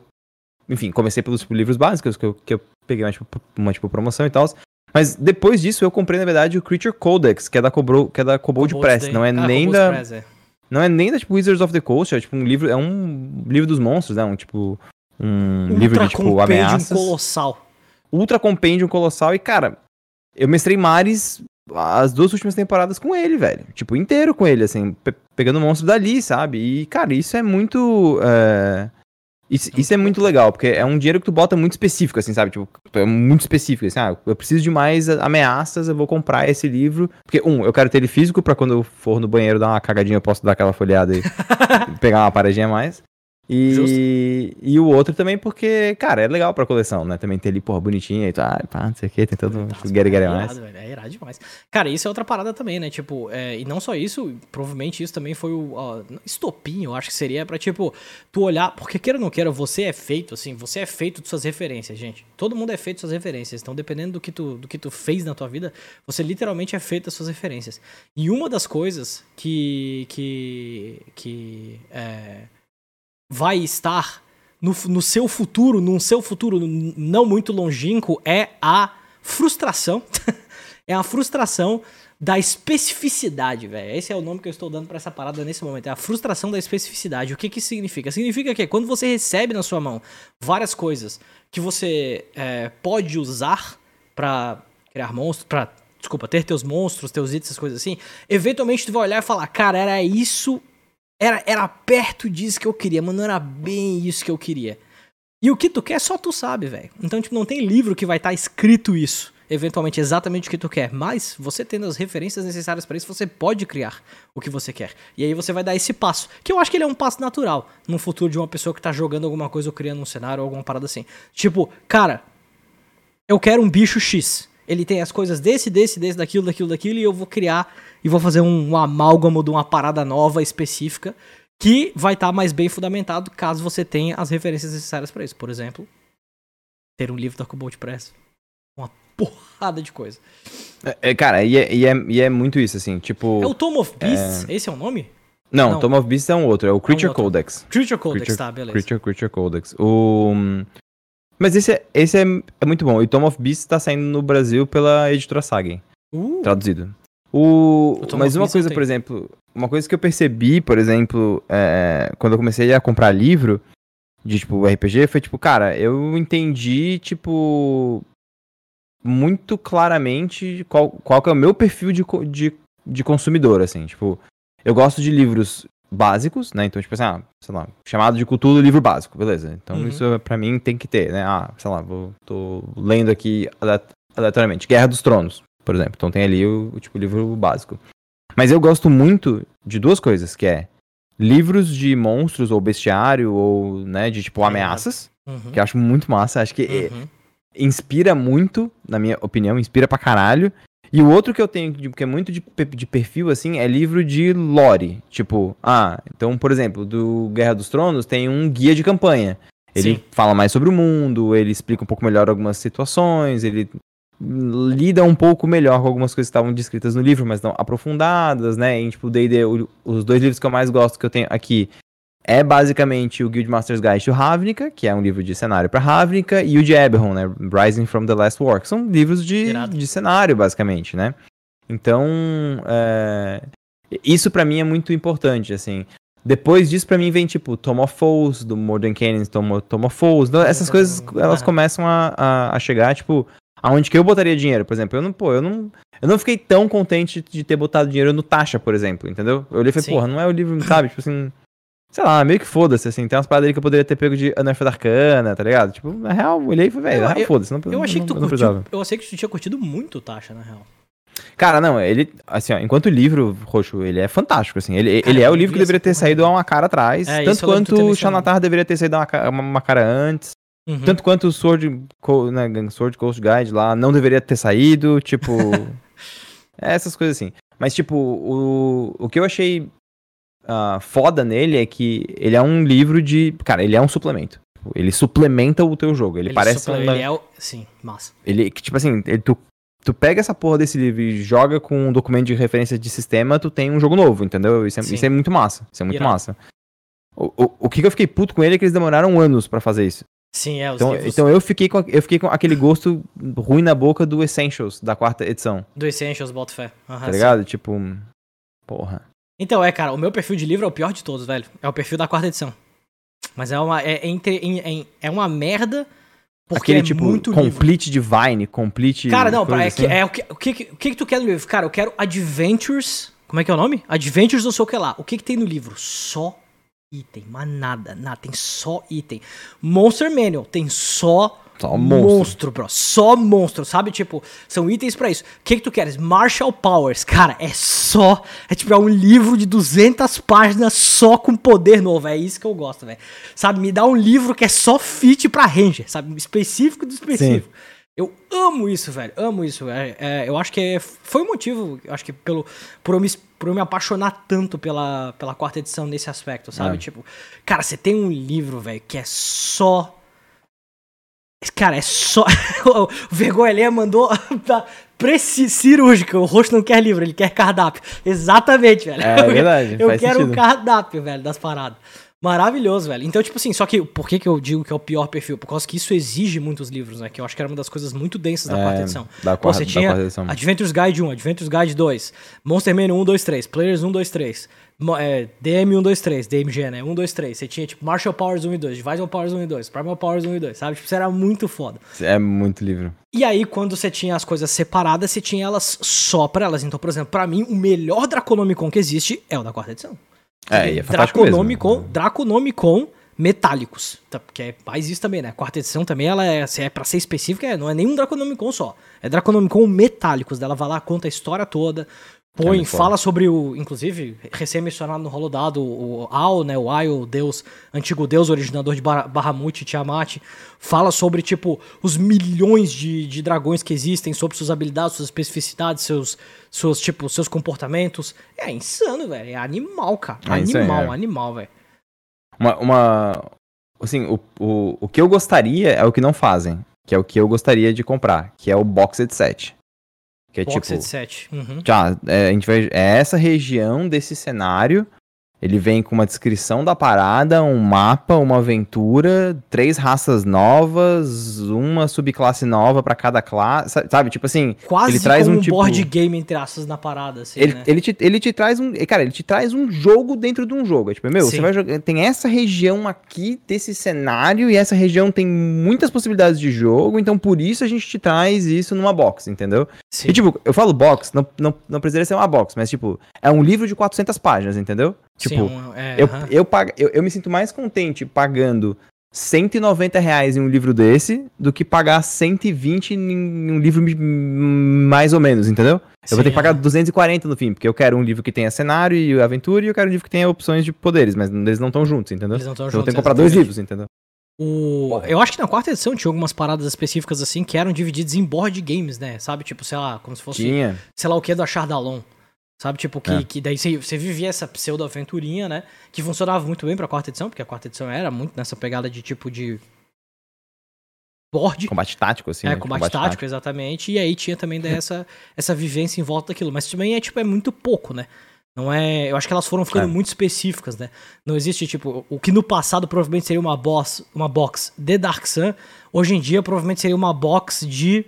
enfim, comecei pelos tipo, livros básicos que eu, que eu peguei uma, tipo, uma, tipo, promoção e tal. Mas depois disso eu comprei, na verdade, o Creature Codex, que é da, Cobro, que é da Kobold Press. Não é ah, nem da. Press, é. Não é nem da tipo, Wizards of the Coast, é tipo um livro. É um livro dos monstros, né? Um tipo. Um Ultra livro de tipo ameaças. colossal. Ultra compêndio colossal. E, cara, eu mestrei Mares as duas últimas temporadas com ele, velho. Tipo, inteiro com ele, assim, pe pegando monstro dali, sabe? E, cara, isso é muito. É isso, isso é muito legal, porque é um dinheiro que tu bota muito específico, assim, sabe? Tipo, é muito específico, assim, ah, eu preciso de mais ameaças, eu vou comprar esse livro. Porque, um, eu quero ter ele físico pra quando eu for no banheiro dar uma cagadinha, eu posso dar aquela folhada e pegar uma paradinha a mais. E, e o outro também porque, cara, é legal pra coleção, né? Também ter ali, porra, bonitinha e tal, ah, pá, não sei o que, tem todo um get, get mais. Velho, é irado demais. Cara, isso é outra parada também, né? Tipo, é, e não só isso, provavelmente isso também foi o ó, estopinho, eu acho que seria pra, tipo, tu olhar, porque queira ou não queira, você é feito, assim, você é feito de suas referências, gente. Todo mundo é feito de suas referências, então dependendo do que tu, do que tu fez na tua vida, você literalmente é feito das suas referências. E uma das coisas que, que, que, é vai estar no, no seu futuro, num seu futuro não muito longínquo, é a frustração. é a frustração da especificidade, velho. Esse é o nome que eu estou dando para essa parada nesse momento. É a frustração da especificidade. O que que significa? Significa que quando você recebe na sua mão várias coisas que você é, pode usar para criar monstros, para desculpa, ter teus monstros, teus itens, essas coisas assim, eventualmente tu vai olhar e falar, cara, era isso era, era perto disso que eu queria, mas não era bem isso que eu queria. E o que tu quer só tu sabe, velho. Então, tipo, não tem livro que vai estar tá escrito isso, eventualmente exatamente o que tu quer. Mas você tendo as referências necessárias para isso, você pode criar o que você quer. E aí você vai dar esse passo, que eu acho que ele é um passo natural no futuro de uma pessoa que tá jogando alguma coisa ou criando um cenário ou alguma parada assim. Tipo, cara, eu quero um bicho X. Ele tem as coisas desse, desse, desse, daquilo, daquilo, daquilo, e eu vou criar e vou fazer um, um amálgamo de uma parada nova específica que vai estar tá mais bem fundamentado caso você tenha as referências necessárias para isso. Por exemplo, ter um livro da Cobalt Press. Uma porrada de coisa. É, é, cara, e é, e, é, e é muito isso, assim, tipo... É o Tome of Beasts? É... Esse é o nome? Não, Não, Tome of Beasts é um outro, é o Creature é um Codex. Creature Codex, Creature, tá, beleza. Creature, Creature Codex. O... Mas esse, é, esse é, é muito bom. E Tom of Beasts tá saindo no Brasil pela editora Sagen. Uh. Traduzido. O, o mas uma coisa, por exemplo, uma coisa que eu percebi, por exemplo, é, quando eu comecei a comprar livro de, tipo, RPG, foi tipo, cara, eu entendi, tipo, muito claramente qual, qual que é o meu perfil de, de, de consumidor, assim, tipo, eu gosto de livros básicos, né? Então, tipo assim, ah, sei lá, chamado de cultura livro básico, beleza. Então, uhum. isso para mim tem que ter, né? Ah, sei lá, vou, tô lendo aqui aleatoriamente. Guerra dos Tronos, por exemplo. Então tem ali o, o tipo livro básico. Mas eu gosto muito de duas coisas, que é livros de monstros ou bestiário ou, né, de tipo ameaças, uhum. que eu acho muito massa, acho que uhum. inspira muito, na minha opinião, inspira pra caralho. E o outro que eu tenho, que é muito de, de perfil, assim, é livro de lore. Tipo, ah, então, por exemplo, do Guerra dos Tronos tem um guia de campanha. Ele Sim. fala mais sobre o mundo, ele explica um pouco melhor algumas situações, ele lida um pouco melhor com algumas coisas que estavam descritas no livro, mas não aprofundadas, né? E, tipo, D&D, os dois livros que eu mais gosto que eu tenho aqui é basicamente o Guildmaster's Guide to Ravnica, que é um livro de cenário para Ravnica, e o de Eberron, né? Rising from the Last War, que são livros de, de cenário, basicamente, né? Então, é... isso para mim é muito importante, assim. Depois disso, para mim, vem, tipo, Tom of Foes, do Modern Canyons, Tom, Tom of Foes. Então, essas coisas, elas começam a, a, a chegar, tipo, aonde que eu botaria dinheiro, por exemplo. Eu não, pô, eu não, eu não fiquei tão contente de ter botado dinheiro no Taxa, por exemplo, entendeu? Eu olhei e falei, Sim. porra, não é o livro, sabe? Tipo assim, sei lá, meio que foda-se, assim. Tem umas paradas ali que eu poderia ter pego de Unearthed Arcana, tá ligado? Tipo, na real, olhei e falei, velho, na real, foda-se. Não, eu achei não, que tu não, curtiu, eu achei que tu tinha curtido muito o Taxa, na real. Cara, não, ele, assim, ó, enquanto o livro, Roxo, ele é fantástico, assim, ele, cara, ele é o livro que deveria ter saído há uma cara atrás, é, tanto quanto o Xanatar deveria ter saído uma, uma, uma cara antes, Uhum. Tanto quanto o Sword, né, Sword Coast Guide lá não deveria ter saído, tipo. é, essas coisas assim. Mas, tipo, o, o que eu achei uh, foda nele é que ele é um livro de. Cara, ele é um suplemento. Ele suplementa o teu jogo. Ele, ele parece. Ele é. Sim, massa. Ele, tipo assim, ele, tu, tu pega essa porra desse livro e joga com um documento de referência de sistema, tu tem um jogo novo, entendeu? Isso é, isso é muito massa. Isso é muito massa. O, o, o que eu fiquei puto com ele é que eles demoraram anos para fazer isso. Sim, é, os então, livros... então eu fiquei com eu fiquei com aquele gosto ruim na boca do Essentials da quarta edição. Do Essentials, boto fé. Uhum, tá ligado? Sim. Tipo, porra. Então, é, cara, o meu perfil de livro é o pior de todos, velho. É o perfil da quarta edição. Mas é uma é, entre, é, é uma merda porque Aquele, é tipo, muito complete livro. divine, complete Cara, não, é, assim. que, é o que, o que o que, que tu quer no livro? Cara, eu quero Adventures, como é que é o nome? Adventures não sei o que lá. O que que tem no livro? Só item, mas nada, nada, tem só item. Monster Manual tem só só monstro. monstro, bro. Só monstro, sabe? Tipo, são itens para isso. O que, que tu queres? Marshall Powers. Cara, é só. É tipo, é um livro de 200 páginas só com poder novo. É isso que eu gosto, velho. Sabe? Me dá um livro que é só fit pra Ranger, sabe? Específico do específico. Sim. Eu amo isso, velho. Amo isso. É, é, eu acho que é, foi o um motivo, acho que pelo, por, eu me, por eu me apaixonar tanto pela, pela quarta edição nesse aspecto, sabe? É. Tipo, cara, você tem um livro, velho, que é só. Cara, é só. o Vergonha mandou cirúrgica. O rosto não quer livro, ele quer cardápio. Exatamente, velho. É, é verdade. eu quero o um cardápio, velho, das paradas. Maravilhoso, velho. Então, tipo assim, só que por que, que eu digo que é o pior perfil? Por causa que isso exige muitos livros, né? Que eu acho que era uma das coisas muito densas da é, quarta edição. Da quarta, Você tinha Adventures Guide 1, Adventures Guide 2, Monster Man 1, 2, 3, Players 1, 2, 3, é, DM 1, 2, 3, DMG, né? 1, 2, 3. Você tinha, tipo, Marshall Powers 1 e 2, Divisional Powers 1 e 2, Primal Powers 1 e 2, sabe? Tipo, isso era muito foda. É muito livro. E aí, quando você tinha as coisas separadas, você tinha elas só pra elas. Então, por exemplo, pra mim, o melhor Draconomicon que existe é o da quarta edição. É, e é Draconomicon, mesmo. Draconomicon metálicos. Tá, porque é mais isso também, né? A quarta edição também, ela é, se é pra ser específica, é, não é nenhum Draconomicon só. É Draconomicon metálicos. Dela vai lá, conta a história toda. Põe, é fala sobre o. Inclusive, recém-mencionado no rolo dado, o Al, né? O Ai, o deus, antigo deus originador de Bahamut e Tiamat. Fala sobre, tipo, os milhões de, de dragões que existem, sobre suas habilidades, suas especificidades, seus, seus, tipo, seus comportamentos. É insano, velho. É animal, cara. É animal, é. animal, velho. Uma, uma. Assim, o, o, o que eu gostaria é o que não fazem. Que é o que eu gostaria de comprar, que é o Boxed Set. Que é Boxed tipo. Set. Uhum. Já, é, a gente vai, é essa região desse cenário. Ele vem com uma descrição da parada, um mapa, uma aventura, três raças novas, uma subclasse nova para cada classe, sabe? Tipo assim, Quase ele traz um, tipo... board game entre aspas na parada, assim, ele, né? ele, te, ele te traz um, cara, ele te traz um jogo dentro de um jogo. É tipo, meu, Sim. você vai jogar, tem essa região aqui desse cenário e essa região tem muitas possibilidades de jogo, então por isso a gente te traz isso numa box, entendeu? Sim. E tipo, eu falo box, não, não, não precisaria ser uma box, mas tipo, é um livro de 400 páginas, entendeu? Tipo, Sim, é, eu, eu, pag... eu, eu me sinto mais contente pagando 190 reais em um livro desse do que pagar 120 em um livro mais ou menos, entendeu? eu vou ter Sim, que pagar aham. 240 no fim, porque eu quero um livro que tenha cenário e aventura e eu quero um livro que tenha opções de poderes, mas eles não estão juntos, entendeu? Eles não tão Então eu tenho juntos, que comprar dois exatamente. livros, entendeu? O... Eu acho que na quarta edição tinha algumas paradas específicas assim que eram divididas em board games, né? Sabe? Tipo, sei lá, como se fosse, Tinha. sei lá o que da Chardalon. Sabe? Tipo, que, É. que daí você, vivia essa pseudo-aventurinha, né? Que funcionava muito bem pra quarta edição, porque a quarta edição era muito nessa pegada de tipo de. Board. Combate tático, assim. É, né? combate, tático, exatamente. E aí tinha também daí essa, essa vivência em volta daquilo. Mas também é, tipo, é muito pouco, né? Não é. Eu acho que elas foram ficando É. muito específicas, né? Não existe, tipo, o que no passado provavelmente seria uma boss, uma box de Dark Sun, hoje em dia provavelmente seria uma box de.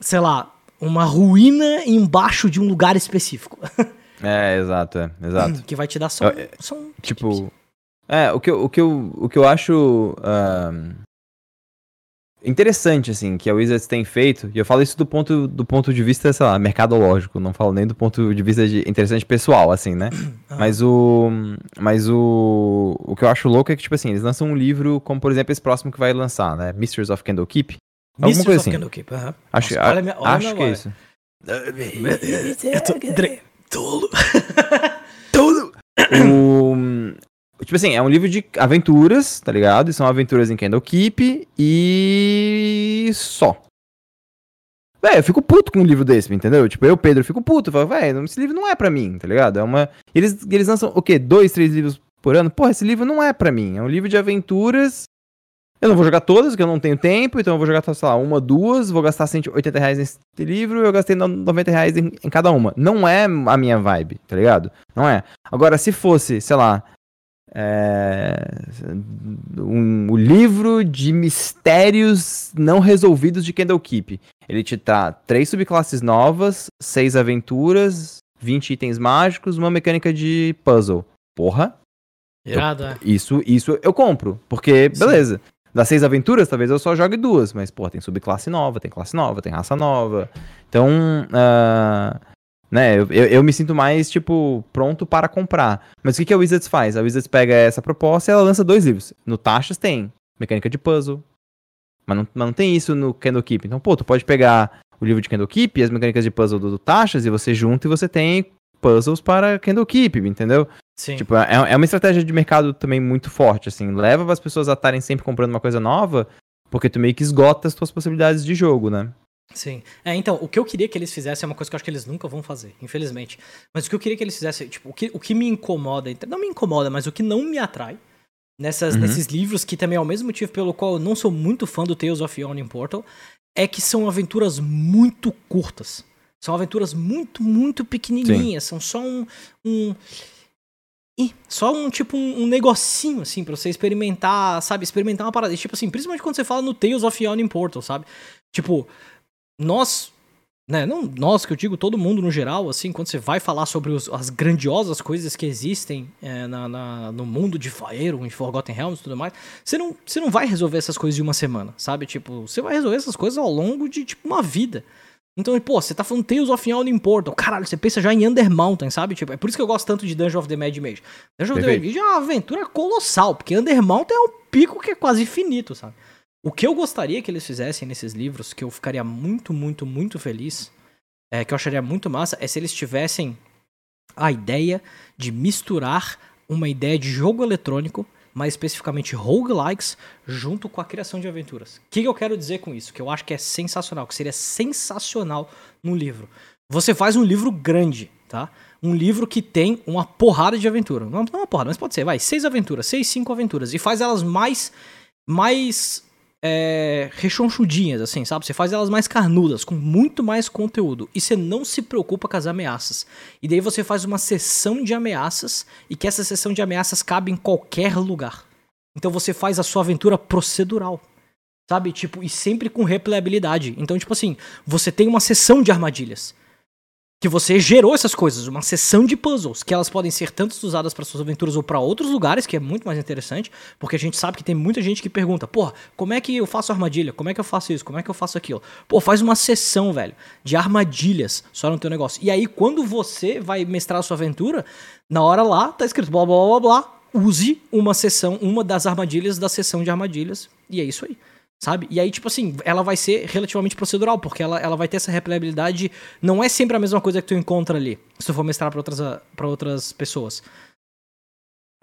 Sei lá, uma ruína embaixo de um lugar específico. É, exato, é, exato. que vai te dar só, um- Eu- só um. Tipo, é, o que eu, o que eu, o que eu acho ahn, interessante, assim, que a Wizards tem feito, e eu falo isso do ponto, do ponto de vista, sei lá, mercadológico, não falo nem do ponto de vista de interessante pessoal, assim, né? Ah. Mas o. Mas o. O que eu acho louco é que, tipo assim, eles lançam um livro, como por exemplo esse próximo que vai lançar, né? Mysteries of Candlekeep. Alguma Mistress coisa of assim. Candlekeep. Acho, Nossa, a olha acho que é isso. Eu tô. Dre... Tolo. Tudo! o, tipo assim, é um livro de aventuras, tá ligado? E são aventuras em Candlekeep e só. Véi, eu fico puto com um livro desse, entendeu? Tipo, eu, Pedro, fico puto. Eu falo, velho, esse livro não é pra mim, tá ligado? É uma. Eles, eles lançam o quê? Dois, três livros por ano? Porra, esse livro não é pra mim. É um livro de aventuras. Eu não vou jogar todas, porque eu não tenho tempo, então eu vou jogar, sei lá, uma, duas, vou gastar 180 reais nesse livro, eu gastei no- 90 reais em, em cada uma. Não é a minha vibe, tá ligado? Não é. Agora, se fosse, sei lá, é, um, o livro de mistérios não resolvidos de Candlekeep, ele te dá três subclasses novas, seis aventuras, 20 itens mágicos, uma mecânica de puzzle. Porra, Irado, é. isso, isso eu compro. Porque, beleza. Das seis aventuras, talvez eu só jogue duas. Mas, pô, tem subclasse nova, tem classe nova, tem raça nova. Então, ah, né, eu, eu, me sinto mais, tipo, pronto para comprar. Mas o que, que a Wizards faz? A Wizards pega essa proposta e ela lança dois livros. No Taxas tem mecânica de puzzle. Mas não, mas não tem isso no Candlekeep. Então, pô, tu pode pegar o livro de Candlekeep e as mecânicas de puzzle do, do Taxas e você junta e você tem puzzles para Candlekeep, entendeu? Sim. Tipo, é, é uma estratégia de mercado também muito forte, assim. Leva as pessoas a estarem sempre comprando uma coisa nova, porque tu meio que esgota as tuas possibilidades de jogo, né? Sim. É, então, o que eu queria que eles fizessem é uma coisa que eu acho que eles nunca vão fazer, infelizmente. Mas o que eu queria que eles fizessem, tipo, o que, o que me incomoda, não me incomoda, mas o que não me atrai nessas, Uhum. nesses livros, que também é o mesmo motivo pelo qual eu não sou muito fã do Tales of Yawning Portal, é que são aventuras muito curtas. São aventuras muito, muito pequenininhas. São só um. um Só um tipo um, um negocinho assim pra você experimentar, sabe? Experimentar uma parada. Tipo assim, principalmente quando você fala no Tales of Yawning Portal, sabe? Tipo, nós, né, não nós que eu digo, todo mundo no geral, assim, quando você vai falar sobre os- as grandiosas coisas que existem é, na, na- no mundo de Faerun, em Forgotten Realms e tudo mais, você não, você não vai resolver essas coisas em uma semana, sabe? Tipo, você vai resolver essas coisas ao longo de, tipo, uma vida. Então, pô, você tá falando Tales of Yawning Portal, caralho, você pensa já em Under Mountain, sabe? Tipo, é por isso que eu gosto tanto de Dungeon of the Mad Mage. Dungeon of the Mad. Mage é uma aventura colossal, porque Under Mountain é um pico que é quase infinito, sabe? O que eu gostaria que eles fizessem nesses livros, que eu ficaria muito, muito, muito feliz, é, que eu acharia muito massa, é se eles tivessem a ideia de misturar uma ideia de jogo eletrônico, mais especificamente roguelikes, junto com a criação de aventuras. O que, que eu quero dizer com isso? Que eu acho que é sensacional, que seria sensacional no livro. Você faz um livro grande, tá? Um livro que tem uma porrada de aventura. Não, não uma porrada, mas pode ser, vai, seis aventuras, seis, cinco aventuras. E faz elas mais. mais é, rechonchudinhas, assim, sabe? Você faz elas mais carnudas, com muito mais conteúdo. E você não se preocupa com as ameaças. E daí você faz uma sessão de ameaças e que essa sessão de ameaças cabe em qualquer lugar. Então você faz a sua aventura procedural. Sabe? Tipo, e sempre com replayabilidade. Então, tipo assim, você tem uma sessão de armadilhas que você gerou essas coisas, uma sessão de puzzles, que elas podem ser tanto usadas para suas aventuras ou para outros lugares, que é muito mais interessante, porque a gente sabe que tem muita gente que pergunta, porra, como é que eu faço armadilha? Como é que eu faço isso? Como é que eu faço aquilo? Pô, faz uma sessão, velho, de armadilhas só no teu negócio. E aí, quando você vai mestrar a sua aventura, na hora lá, tá escrito blá blá blá blá, use uma sessão, uma das armadilhas da sessão de armadilhas, e é isso aí sabe? E aí, tipo assim, ela vai ser relativamente procedural, porque ela, ela vai ter essa replayabilidade. Não é sempre a mesma coisa que tu encontra ali, se tu for mestrar pra outras, pra outras pessoas.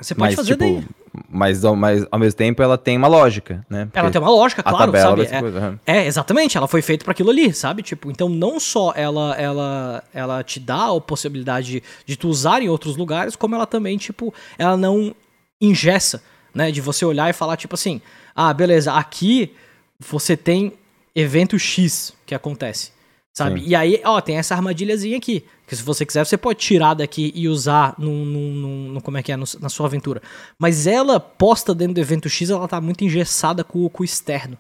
Você pode mas, fazer tipo, daí. Mas, ao- mas ao mesmo tempo ela tem uma lógica, né? Ela Porque tem uma lógica, claro, sabe? É, coisa, é, exatamente, ela foi feita para aquilo ali, sabe? Tipo, então não só ela ela ela te dá a possibilidade de tu usar em outros lugares, como ela também, tipo, ela não ingessa, né? De você olhar e falar, tipo assim, ah, beleza, aqui você tem evento X que acontece, sabe? Sim. E aí, ó, tem essa armadilhazinha aqui, que se você quiser, você pode tirar daqui e usar num, num, num- num- como é que é, no- na sua aventura. Mas ela, posta dentro do evento X, ela tá muito engessada com, o- com o externo,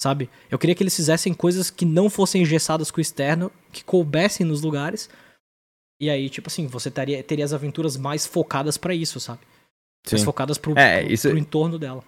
sabe? Eu queria que eles fizessem coisas que não fossem engessadas com o externo, que coubessem nos lugares. E aí, tipo assim, você teria, teria as aventuras mais focadas pra isso, sabe? Mais Sim. focadas pro, É, pro- isso- pro entorno dela.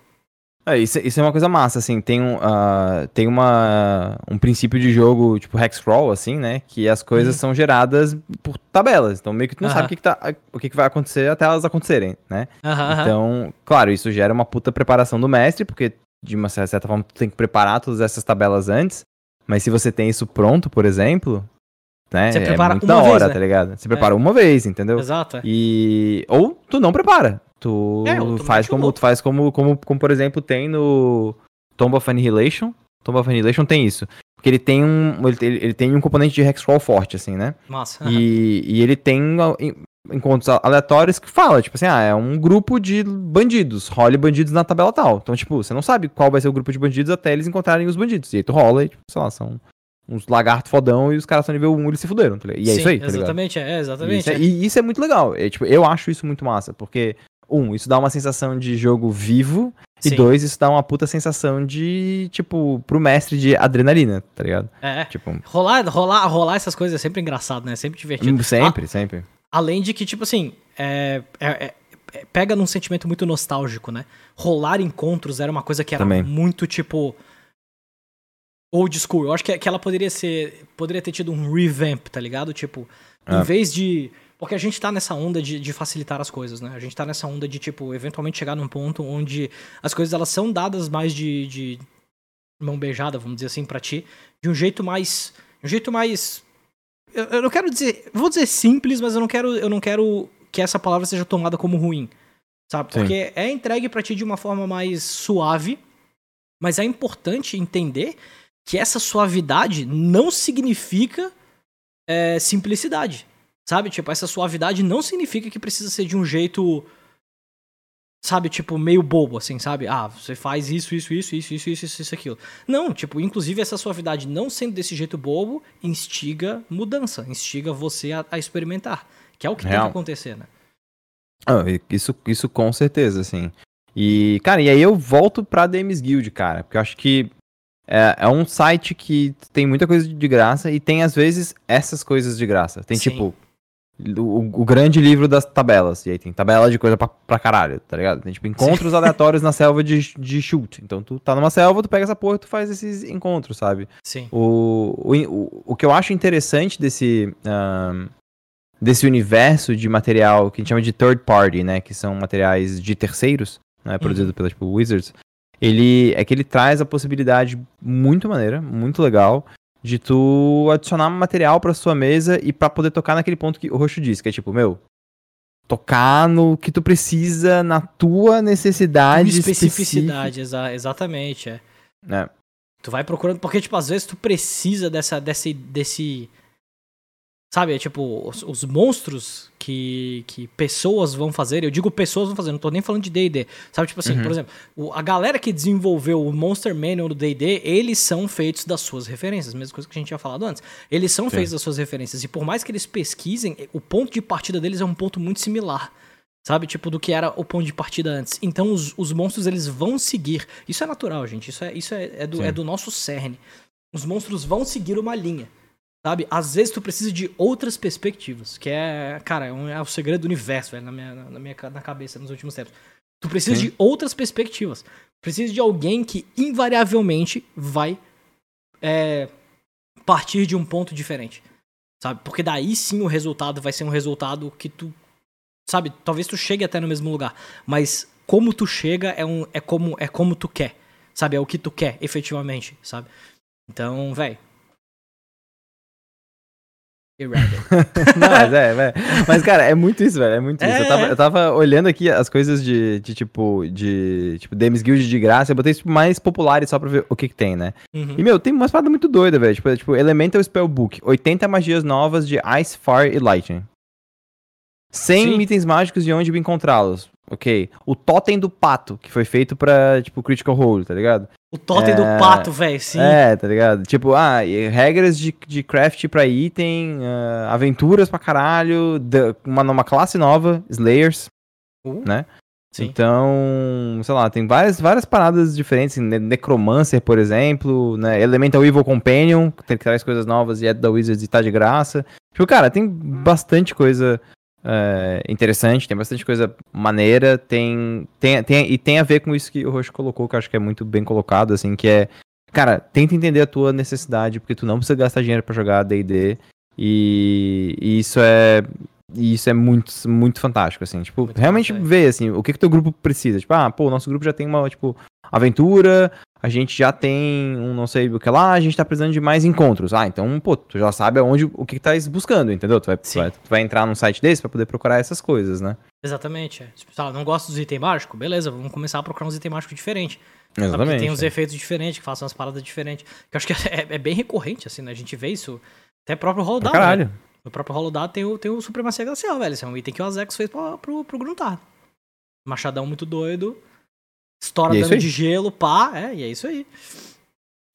É, isso, isso é uma coisa massa, assim, tem um, ah, tem uma, um princípio de jogo, tipo hexcrawl, assim, né, que as coisas Uhum. são geradas por tabelas, então meio que tu não Aham. sabe o que, que, tá, o que, que vai acontecer até elas acontecerem, né. Aham. Então, claro, isso gera uma puta preparação do mestre, porque de uma certa forma tu tem que preparar todas essas tabelas antes, mas se você tem isso pronto, por exemplo, né, Você é prepara muito uma da vez, hora, né? tá ligado? Você prepara uma vez, entendeu? Exato. é. E ou tu não prepara. Tu É, faz como louco. tu faz como, como como por exemplo tem no Tomb of Annihilation. Tomb of Annihilation tem isso. Porque ele tem um ele, ele- tem um componente de hexcrawl forte assim, né? Massa. E, e ele tem encontros aleatórios que fala, tipo assim, ah, é um grupo de bandidos, role bandidos na tabela tal. Então, tipo, você não sabe qual vai ser o grupo de bandidos até eles encontrarem os bandidos. E aí tu rola e, tipo, sei lá, são uns lagartos fodão e os caras são nível 1 e eles se fuderam, tá ligado? E é Sim, isso aí, tá ligado? Exatamente, é, E exatamente. isso é, é. e isso é muito legal. É, tipo, eu acho isso muito massa, porque, um, isso dá uma sensação de jogo vivo, e Sim. dois, isso dá uma puta sensação de, tipo, pro mestre de adrenalina, tá ligado? É. Tipo, Rolar, rolar, rolar essas coisas é sempre engraçado, né? É sempre divertido. hum, sempre, sempre. Além de que, tipo assim, é, é- é- é- pega num sentimento muito nostálgico, né? Rolar encontros era uma coisa que era Também. muito, tipo. Old school. Eu acho que, que ela poderia ser. Poderia ter tido um revamp, tá ligado? Tipo, em É. vez de. Porque a gente tá nessa onda de, de facilitar as coisas, né? A gente tá nessa onda de, tipo, eventualmente chegar num ponto onde as coisas elas são dadas mais de, de mão beijada, vamos dizer assim, pra ti, de um jeito mais. Um jeito mais. Eu, eu não quero dizer. Vou dizer simples, mas eu não quero. Eu não quero que essa palavra seja tomada como ruim. Sabe? Sim. Porque é entregue pra ti de uma forma mais suave. Mas é importante entender que essa suavidade não significa é, simplicidade. Sabe? Tipo, essa suavidade não significa que precisa ser de um jeito. Sabe, tipo, meio bobo, assim, sabe? Ah, você faz isso, isso, isso, isso, isso, isso, isso, aquilo. Não, tipo, inclusive essa suavidade não sendo desse jeito bobo, instiga mudança, instiga você a, a experimentar. Que é o que Real. tem que acontecer, né? Ah, isso, isso com certeza, assim. E, cara, e aí eu volto pra Demis Guild, cara, porque eu acho que é, é, um site que tem muita coisa de graça e tem, às vezes, essas coisas de graça. Tem, Sim. tipo, o, o grande livro das tabelas, e aí tem tabela de coisa pra, pra caralho, tá ligado? Tem, tipo, encontros aleatórios na selva de, de shoot. Então, tu tá numa selva, tu pega essa porra e tu faz esses encontros, sabe? Sim. O, o, o, o que eu acho interessante desse, desse universo de material que a gente chama de third party, né? Que são materiais de terceiros, né? Produzido pela tipo, Wizards. Ele é que ele traz a possibilidade muito maneira, muito legal, de tu adicionar material pra sua mesa e pra poder tocar naquele ponto que o Roxo disse, que é tipo, meu, tocar no que tu precisa, na tua necessidade Com especificidade, exa exatamente, é. né? Tu vai procurando, porque, tipo, às vezes tu precisa dessa, desse, desse, Sabe, é tipo, os, os, monstros que, que pessoas vão fazer, eu digo pessoas vão fazer, não tô nem falando de D&D. Sabe, tipo assim, uhum. por exemplo, o, a galera que desenvolveu o Monster Manual do D&D, eles são feitos das suas referências, mesma coisa que a gente tinha falado antes. Eles são Sim. feitos das suas referências, e por mais que eles pesquisem, o ponto de partida deles é um ponto muito similar. Sabe, tipo, do que era o ponto de partida antes. Então, os, os monstros, eles vão seguir. Isso é natural, gente. Isso é, isso é, é do, é do nosso cerne. Os monstros vão seguir uma linha. Sabe? Às vezes tu precisa de outras perspectivas, que é, cara, é, um, é o segredo do universo, velho, na minha, na minha na cabeça nos últimos tempos. Tu precisa sim. de outras perspectivas. Precisa de alguém que invariavelmente vai é, partir de um ponto diferente. Sabe? Porque daí sim o resultado vai ser um resultado que tu. Sabe? Talvez tu chegue até no mesmo lugar. Mas como tu chega é, um, é, como, é como tu quer. Sabe? É o que tu quer, efetivamente. Sabe? Então, velho não, mas é, velho. Mas, cara, é muito isso, velho. É muito é, isso. Eu tava, eu tava, olhando aqui as coisas de, de tipo, de, tipo, Demis Guild de graça. Eu botei tipo, mais populares só pra ver o que que tem, né? Uhum. E, meu, tem umas paradas muito doidas, velho. Tipo, tipo, Elemental Spellbook. 80 magias novas de Ice, Fire e Lightning. 100 Sim. itens mágicos de onde encontrá-los. Ok. O Totem do Pato, que foi feito pra, tipo, Critical Role, tá ligado? O totem é... do pato, velho, sim. É, tá ligado? Tipo, ah, regras de, de craft pra item, uh, aventuras pra caralho, uma, uma classe nova, Slayers, uh, né? Sim. Então, sei lá, tem várias, várias paradas diferentes, Necromancer, por exemplo, né? Elemental Evil Companion, que traz coisas novas e é da Wizards e tá de graça. Tipo, cara, tem bastante coisa é, interessante, tem bastante coisa maneira, tem, tem, tem, e tem a ver com isso que o Roxo colocou, que eu acho que é muito bem colocado, assim, que é, cara, tenta entender a tua necessidade, porque tu não precisa gastar dinheiro para jogar D&D, e, e, isso é isso é muito, muito fantástico, assim, tipo, muito realmente ver, assim, o que que teu grupo precisa, tipo, ah, pô, o nosso grupo já tem uma, tipo, aventura, a gente já tem um não sei o que lá, a gente tá precisando de mais encontros. Ah, então, pô, tu já sabe aonde, o que, que tá buscando, entendeu? Tu vai, tu vai, tu vai, entrar num site desse pra poder procurar essas coisas, né? Exatamente. É. Tipo, tá, não gosto dos itens mágicos? Beleza, vamos começar a procurar uns itens mágicos diferentes. Exatamente. tem uns é. efeitos diferentes, que façam umas paradas diferentes. Que eu acho que é, é, bem recorrente, assim, né? A gente vê isso até próprio Holodar. Caralho. Né? No próprio Holodar tem o, tem o Supremacia Glacial, velho. Esse é um item que o Azex fez pro, pro, pro Gruntar. Machadão muito doido. Estoura é dano de gelo, pá, é, e é isso aí.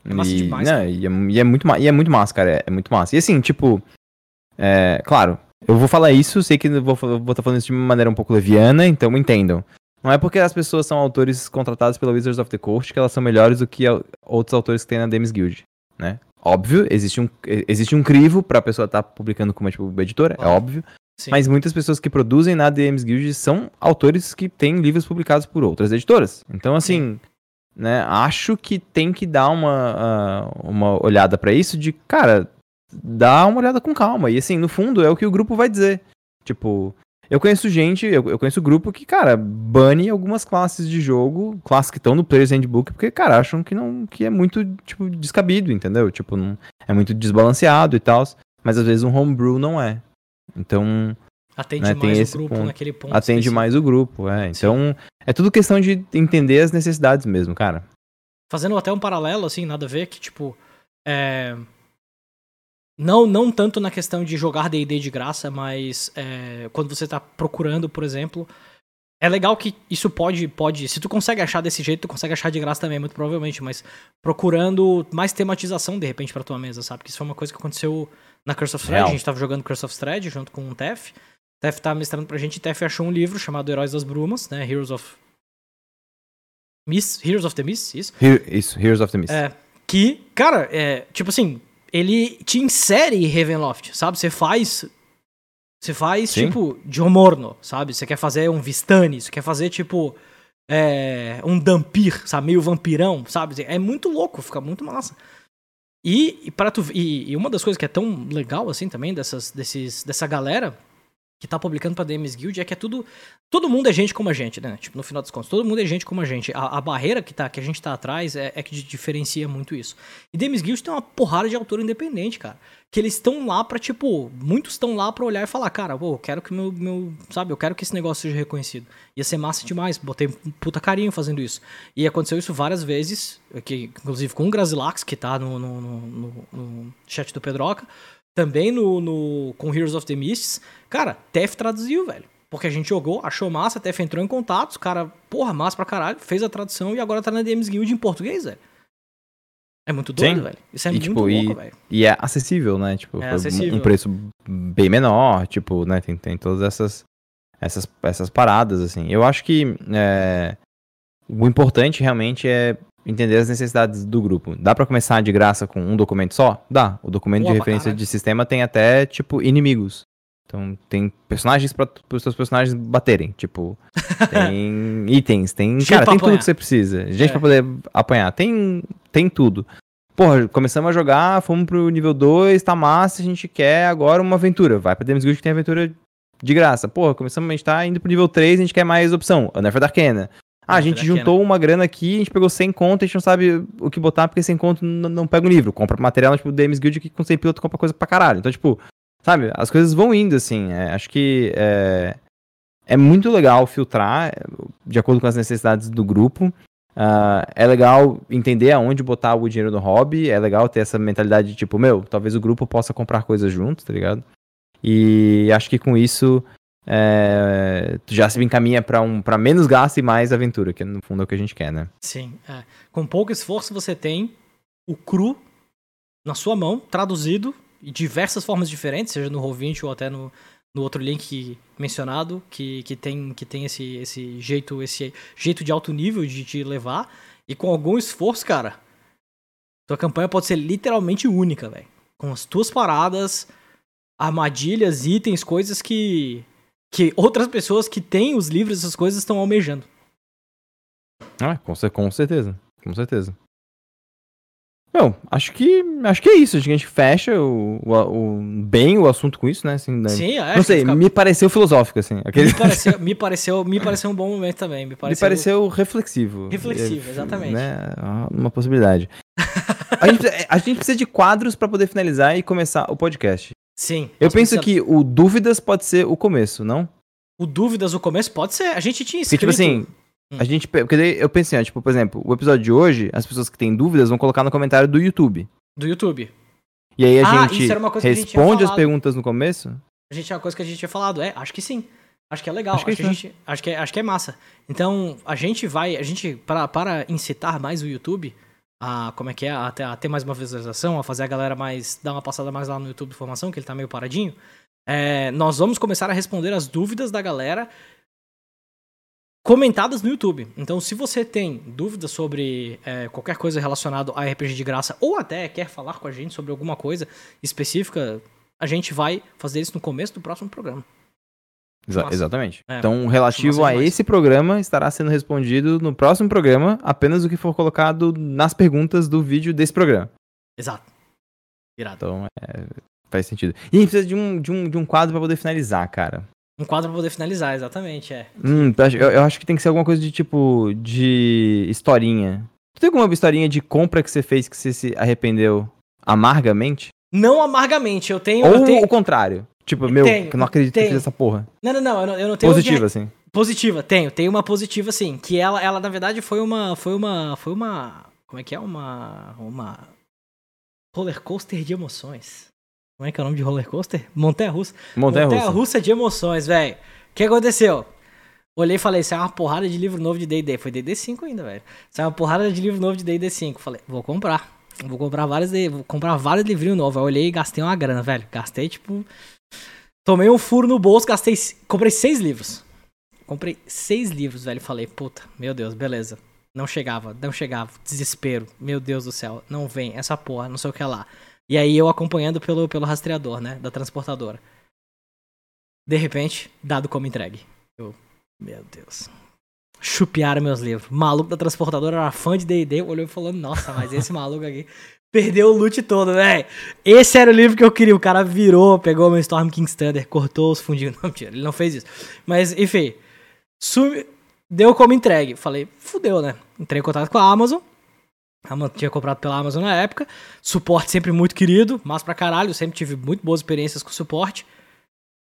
É massa e, demais. Né, e, é, e, é, muito, e é muito massa, cara. É, é muito massa. E assim, tipo. É, claro, eu vou falar isso, sei que eu vou estar tá falando isso de uma maneira um pouco leviana, então entendam. Não é porque as pessoas são autores contratados pela Wizards of the Coast que elas são melhores do que outros autores que tem na Demis Guild, né? Óbvio, existe um, existe um crivo pra pessoa estar tá publicando como tipo, editora, é óbvio. Sim. Mas muitas pessoas que produzem na DMs Guild são autores que têm livros publicados por outras editoras. Então, assim, Sim né? Acho que tem que dar uma, uh, uma olhada para isso de, cara, dá uma olhada com calma. E assim, no fundo, é o que o grupo vai dizer. Tipo, eu conheço gente, eu, eu conheço grupo que, cara, bane algumas classes de jogo, classes que estão no Player's Handbook, porque, cara, acham que não que é muito, tipo, descabido, entendeu? Tipo, não, é muito desbalanceado e tal. Mas às vezes um homebrew não é. Então, Atende né, mais o grupo ponto. naquele ponto. Atende específico. mais o grupo, é. Então, é tudo questão de entender as necessidades mesmo, cara. Fazendo até um paralelo, assim, nada a ver, que, tipo, é... Não, não tanto na questão de jogar D&D de graça, mas é, quando você tá procurando, por exemplo, é legal que isso pode, pode. Se tu consegue achar desse jeito, tu consegue achar de graça também, muito provavelmente, mas procurando mais tematização, de repente, pra tua mesa, sabe? Que isso foi uma coisa que aconteceu na Curse of Thread. A gente tava jogando Curse of Thread junto com o Tef. Tef tá mestrando pra gente, Tef achou um livro chamado Heróis das Brumas, né? Heroes of Mist, Heroes of the Mist, isso? isso, Heroes of the Mist. É, que, cara, é, tipo assim, ele te insere Ravenloft, sabe? Você faz você faz, Sim. tipo, de Morno, sabe? Você quer fazer um Vistani, você quer fazer, tipo, é, um Dampir, sabe? Meio vampirão, sabe? É muito louco, fica muito massa. E, e, para tu, e, e, uma das coisas que é tão legal, assim, também, dessas, desses, dessa galera que tá publicando pra DMs Guild é que é tudo. Todo mundo é gente como a gente, né? Tipo, no final dos contos, todo mundo é gente como a gente. A, a barreira que, tá, que a gente tá atrás é, é, que diferencia muito isso. E DMs Guild tem uma porrada de autor independente, cara. Que eles estão lá pra, tipo, muitos estão lá pra olhar e falar, cara, pô, eu quero que meu, meu. Sabe, eu quero que esse negócio seja reconhecido. Ia ser massa demais, botei um puta carinho fazendo isso. E aconteceu isso várias vezes, que, inclusive com o Grasilax, que tá no, no, no, no chat do Pedroca também no, no com Heroes of the Mists, cara, TF traduziu, velho. Porque a gente jogou, achou massa, TF entrou em contato, os cara, porra, massa pra caralho, fez a tradução e agora tá na DMs Guild em português, velho. É muito doido, Sim. velho. Isso é E, muito tipo, louco, e- velho. E é acessível, né? Tipo, É acessível. um preço bem menor, tipo, né? Tem, tem todas essas, essas, essas paradas, assim. Eu acho que é, o importante realmente é entender as necessidades do grupo. Dá pra começar de graça com um documento só? Dá. O documento Boa de referência caralho. de sistema tem até, tipo, inimigos. Então, tem personagens para os seus personagens baterem. Tipo, tem itens, tem. Gente cara, tem tudo apanhar. que você precisa. Gente É. pra poder apanhar. Tem, tem tudo. Porra, começamos a jogar, fomos pro nível 2, tá massa, a gente quer agora uma aventura. Vai pra Demon's Guild que tem aventura de graça. Porra, começamos, a gente tá indo pro nível 3, a gente quer mais opção. Unearth Arcana. Ah, a gente Arcana. juntou uma grana aqui, a gente pegou 100 conto, a gente não sabe o que botar, porque 100 conto n- não pega o livro. Compra material, tipo, Demon's Guild que com 100 piloto compra coisa pra caralho. Então, tipo, sabe, as coisas vão indo, assim. é, acho que é, é muito legal filtrar é, de acordo com as necessidades do grupo. Ah, é legal entender aonde botar o dinheiro no hobby. É legal ter essa mentalidade de tipo, meu, talvez o grupo possa comprar coisas juntos, tá ligado? E acho que com isso é, tu já se encaminha pra, um, pra menos gasto e mais aventura, que no fundo é o que a gente quer, né? Sim, é. Com pouco esforço você tem o cru na sua mão, traduzido em diversas formas diferentes, seja no Roll20 ou até no, no outro link mencionado, que, que tem, que tem esse, esse jeito esse jeito de alto nível de te levar. E com algum esforço, cara, tua campanha pode ser literalmente única, velho. Com as tuas paradas, armadilhas, itens, coisas que, que outras pessoas que têm os livros, essas coisas, estão almejando. Ah, com, com certeza. Com certeza. Bom, acho que acho que é isso. Acho que a gente fecha o, o, o- bem o assunto com isso, né? Assim, né? Sim, é. Não sei, fica- me pareceu filosófico, assim. Aquele... Me pareceu, me, pareceu, me pareceu um bom momento também. Me Me pareceu, pareceu reflexivo. Reflexivo, É, exatamente. Né? Ah, Uma possibilidade. a, gente, precisa- a gente precisa de quadros pra poder finalizar e começar o podcast. Sim. Eu penso precisa- que o Dúvidas pode ser o começo, não? O Dúvidas no começo pode ser. A gente tinha Porque, escrito. tipo assim, a gente. Porque eu pensei, ó, tipo, por exemplo, o episódio de hoje, as pessoas que têm dúvidas vão colocar no comentário do YouTube. Do YouTube. E aí a Ah, gente isso era uma coisa que a gente responde as perguntas no começo. A gente é uma coisa que a gente tinha falado. É, acho que sim. Acho que é legal. Acho Acho que que, a isso, gente, acho, que é, acho que é massa. Então, a gente vai. A gente, para, para incitar mais o YouTube, a, como é que é? A, a ter mais uma visualização, a fazer a galera mais. dar uma passada mais lá no YouTube de informação, que ele tá meio paradinho. é, nós vamos começar a responder as dúvidas da galera comentadas no YouTube. Então, se você tem dúvidas sobre é, qualquer coisa relacionada a RPG de graça ou até quer falar com a gente sobre alguma coisa específica, a gente vai fazer isso no começo do próximo programa. Exa- Massa. exatamente. É, então, relativo a esse programa, estará sendo respondido no próximo programa, apenas o que for colocado nas perguntas do vídeo desse programa. Exato. Irado. Então, é, faz sentido. E a gente precisa de um, de um, de um quadro pra poder finalizar, cara. Um quadro pra poder finalizar, exatamente, é. Hum, eu, acho- eu- eu acho que tem que ser alguma coisa de tipo. de historinha. Tu tem alguma historinha de compra que você fez que você se arrependeu amargamente? Não amargamente, eu tenho. Ou eu tenho... o contrário? Tipo, meu, Tenho, eu não acredito que eu tenho. fiz essa porra. Não, não, não, eu não, eu não tenho. Positiva, assim. Positiva, tenho. Tem uma positiva, sim. Que ela, ela, na verdade, foi uma. Foi uma. Foi uma. Como é que é? Uma. Uma. Roller coaster de emoções. Como é que é o nome de roller coaster? Montanha russa. Montanha Montanha russa. russa de emoções, velho. O que aconteceu? Olhei e falei, saiu uma porrada de livro novo de D&D. Foi D&D 5 ainda, velho. Saiu uma porrada de livro novo de D&D 5. Falei, vou comprar. Vou comprar vários, vou comprar vários livrinhos novos. Aí eu olhei e gastei uma grana, velho. Gastei, tipo... Tomei um furo no bolso, gastei... Comprei seis livros. Comprei seis livros, velho. Falei, puta, meu Deus, beleza. Não chegava, não chegava. Desespero. Meu Deus do céu. Não vem, essa porra, não sei o que lá. E aí eu acompanhando pelo, pelo rastreador, né? Da transportadora. De repente, dado como entregue. Eu, meu Deus. Chupiaram meus livros. Maluco da transportadora era fã de D&D, olhou e falou, nossa, mas esse maluco aqui perdeu o loot todo, velho. Esse era o livro que eu queria. O cara virou, pegou meu Storm King's Thunder, cortou os fundinhos. Não, mentira, ele não fez isso. Mas, enfim, sumi- deu como entregue. Falei, fudeu, né? Entrei em contato com a Amazon. A Amazon tinha comprado pela Amazon na época. Suporte sempre muito querido, mas pra caralho. Sempre tive muito boas experiências com suporte.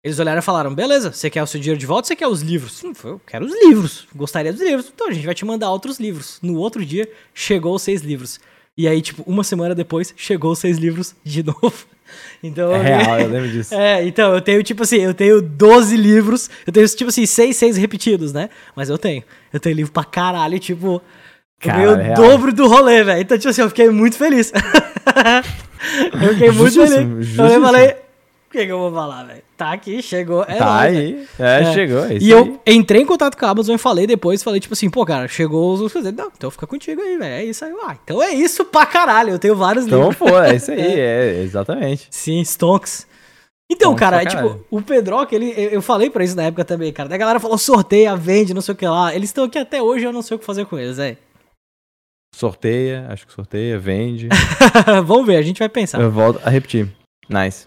Eles olharam e falaram: beleza, você quer o seu dinheiro de volta ou você quer os livros? Hum, Eu quero os livros, gostaria dos livros. Então a gente vai te mandar outros livros. No outro dia, chegou os seis livros. E aí, tipo, uma semana depois, chegou os seis livros de novo. Então, É real, eu lembro disso. É, então, eu tenho, tipo assim, eu tenho 12 livros, eu tenho, tipo assim, 6, 6 repetidos, né? Mas eu tenho. Eu tenho livro pra caralho, tipo. Caralho, eu ganhei o dobro do rolê, velho. Então, tipo assim, eu fiquei muito feliz. eu fiquei muito Justíssimo, feliz. Eu justíssimo. falei, o que, que eu vou falar, velho? Tá aqui, chegou. É tá nóis, aí. É, É. chegou. É isso E aí. eu entrei em contato com a Amazon e falei depois, falei tipo assim, pô, cara, chegou os coisas. Não, então fica contigo aí, velho. É isso aí. Ah, então é isso pra caralho. Eu tenho vários Então, livros. pô, é isso aí. É, exatamente. Sim, Stonks. Então, Stonks cara, pra é, tipo, o Pedrock, ele, eu eu falei pra isso na época também, cara. Da galera falou sorteia, vende, não sei o que lá. Eles estão aqui até hoje, eu não sei o que fazer com eles, é. Sorteia, acho que sorteia, vende. Vamos ver, a gente vai pensar. eu volto a repetir. Nice.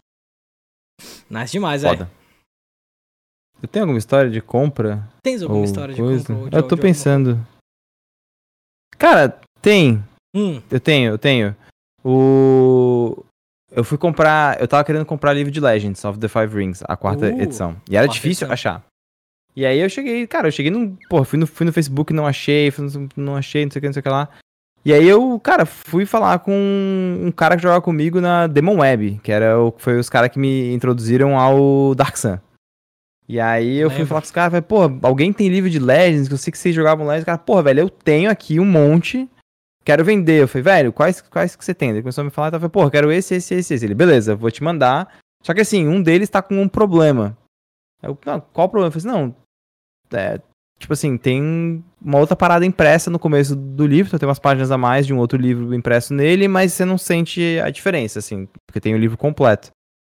Nice demais, é. Foda. Eu tenho alguma história de compra? Tens alguma ou história de coisa? compra? de- eu tô pensando. Cara, tem. Hum, Eu tenho, eu tenho. O. Eu fui comprar. Eu tava querendo comprar livro de Legends of the Five Rings, a quarta Uh, edição. E era difícil edição. achar. E aí eu cheguei, cara, eu cheguei num. Pô, fui no, fui no Facebook, não achei, fui no- não achei, não sei o que, não sei o que lá. E aí eu, cara, fui falar com um cara que jogava comigo na Demon Web, que era o, foi os caras que me introduziram ao Dark Sun. E aí eu fui Lembro. falar com os caras, falei, pô, alguém tem livro de Legends, que eu sei que vocês jogavam Legends. Cara, porra, velho, eu tenho aqui um monte, quero vender. Eu falei, velho, quais, quais que você tem? Ele começou a me falar, eu falei, porra, quero esse, esse, esse, esse. Ele, beleza, vou te mandar. Só que assim, um deles tá com um problema. Eu, não, qual o problema? Eu falei assim, não, é, tipo assim, tem uma outra parada impressa no começo do livro, então tem umas páginas a mais de um outro livro impresso nele, mas você não sente a diferença, assim, porque tem o livro completo.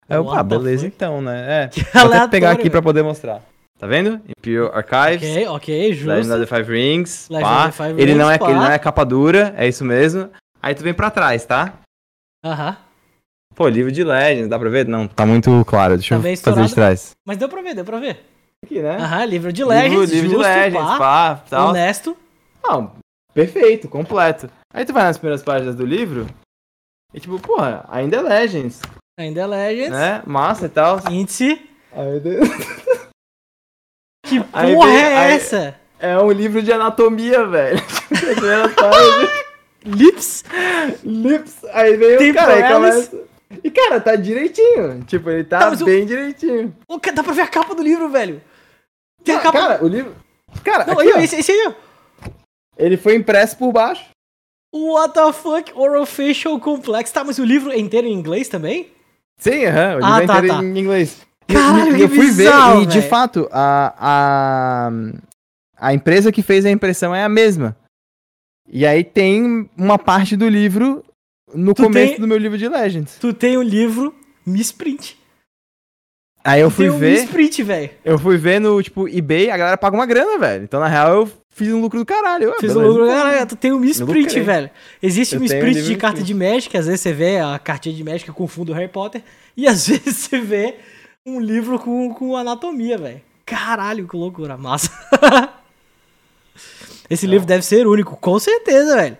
Aí eu, What ah, beleza fuck? então, né? É, Que vou até aleatório, pegar aqui pra poder mostrar. Tá vendo? Imperial Archives, Ok, ok, Legend of justo. the Five Rings, Legend pá. of the Five ele, não é, Rings, pá. ele não é capa dura, é isso mesmo. Aí tu vem pra trás, tá? Aham. Pô, livro de Legends, dá pra ver? Não, tá muito claro, deixa Tá eu fazer de trás. Mas deu pra ver, deu pra ver. Aqui, né? Aham, livro de livro, Legends, livro justo, de Legends, pá, pá, tal. honesto. Não, perfeito, completo. Aí tu vai nas primeiras páginas do livro e tipo, porra, ainda é Legends, Ainda é Legends. né? Massa e tal. Índice. Aí de- Que Aí porra vem- é aí- essa? É um livro de anatomia, velho. Primeiras páginas, Lips? Lips, aí vem o cara, aí começa... E cara, tá direitinho, tipo, ele tá, Tá, mas o- bem direitinho. Cara, dá pra ver a capa do livro, velho. Tem a capa. Cara, o livro... Cara, Não, aqui, aí, esse, esse aí, ó. ele foi impresso por baixo. What the fuck? Orofacial Complex. Tá, mas o livro é inteiro em inglês também? Sim, aham, o livro Ah, é tá, inteiro tá. em inglês. Caralho, e, que eu fui bizarro, ver, e de fato, a, a, a empresa que fez a impressão é a mesma. E aí tem uma parte do livro no Tu começo tem- do meu livro de Legends. Tu tem o livro Misprint. Aí eu Tu fui o ver, Misprint, velho. eu fui ver no, tipo, eBay, a galera paga uma grana, velho. Então, na real, eu fiz um lucro do caralho. Ah, Fiz beleza, lucro. então. Caralho, tu tem o Misprint, lucrei. velho. Existe Eu o o Misprint livro de carta de Magic, às vezes você vê a cartinha de Magic com o fundo do Harry Potter, e às vezes você vê um livro com, com anatomia, velho. Caralho, que loucura, massa. Esse livro deve ser único, com certeza, velho.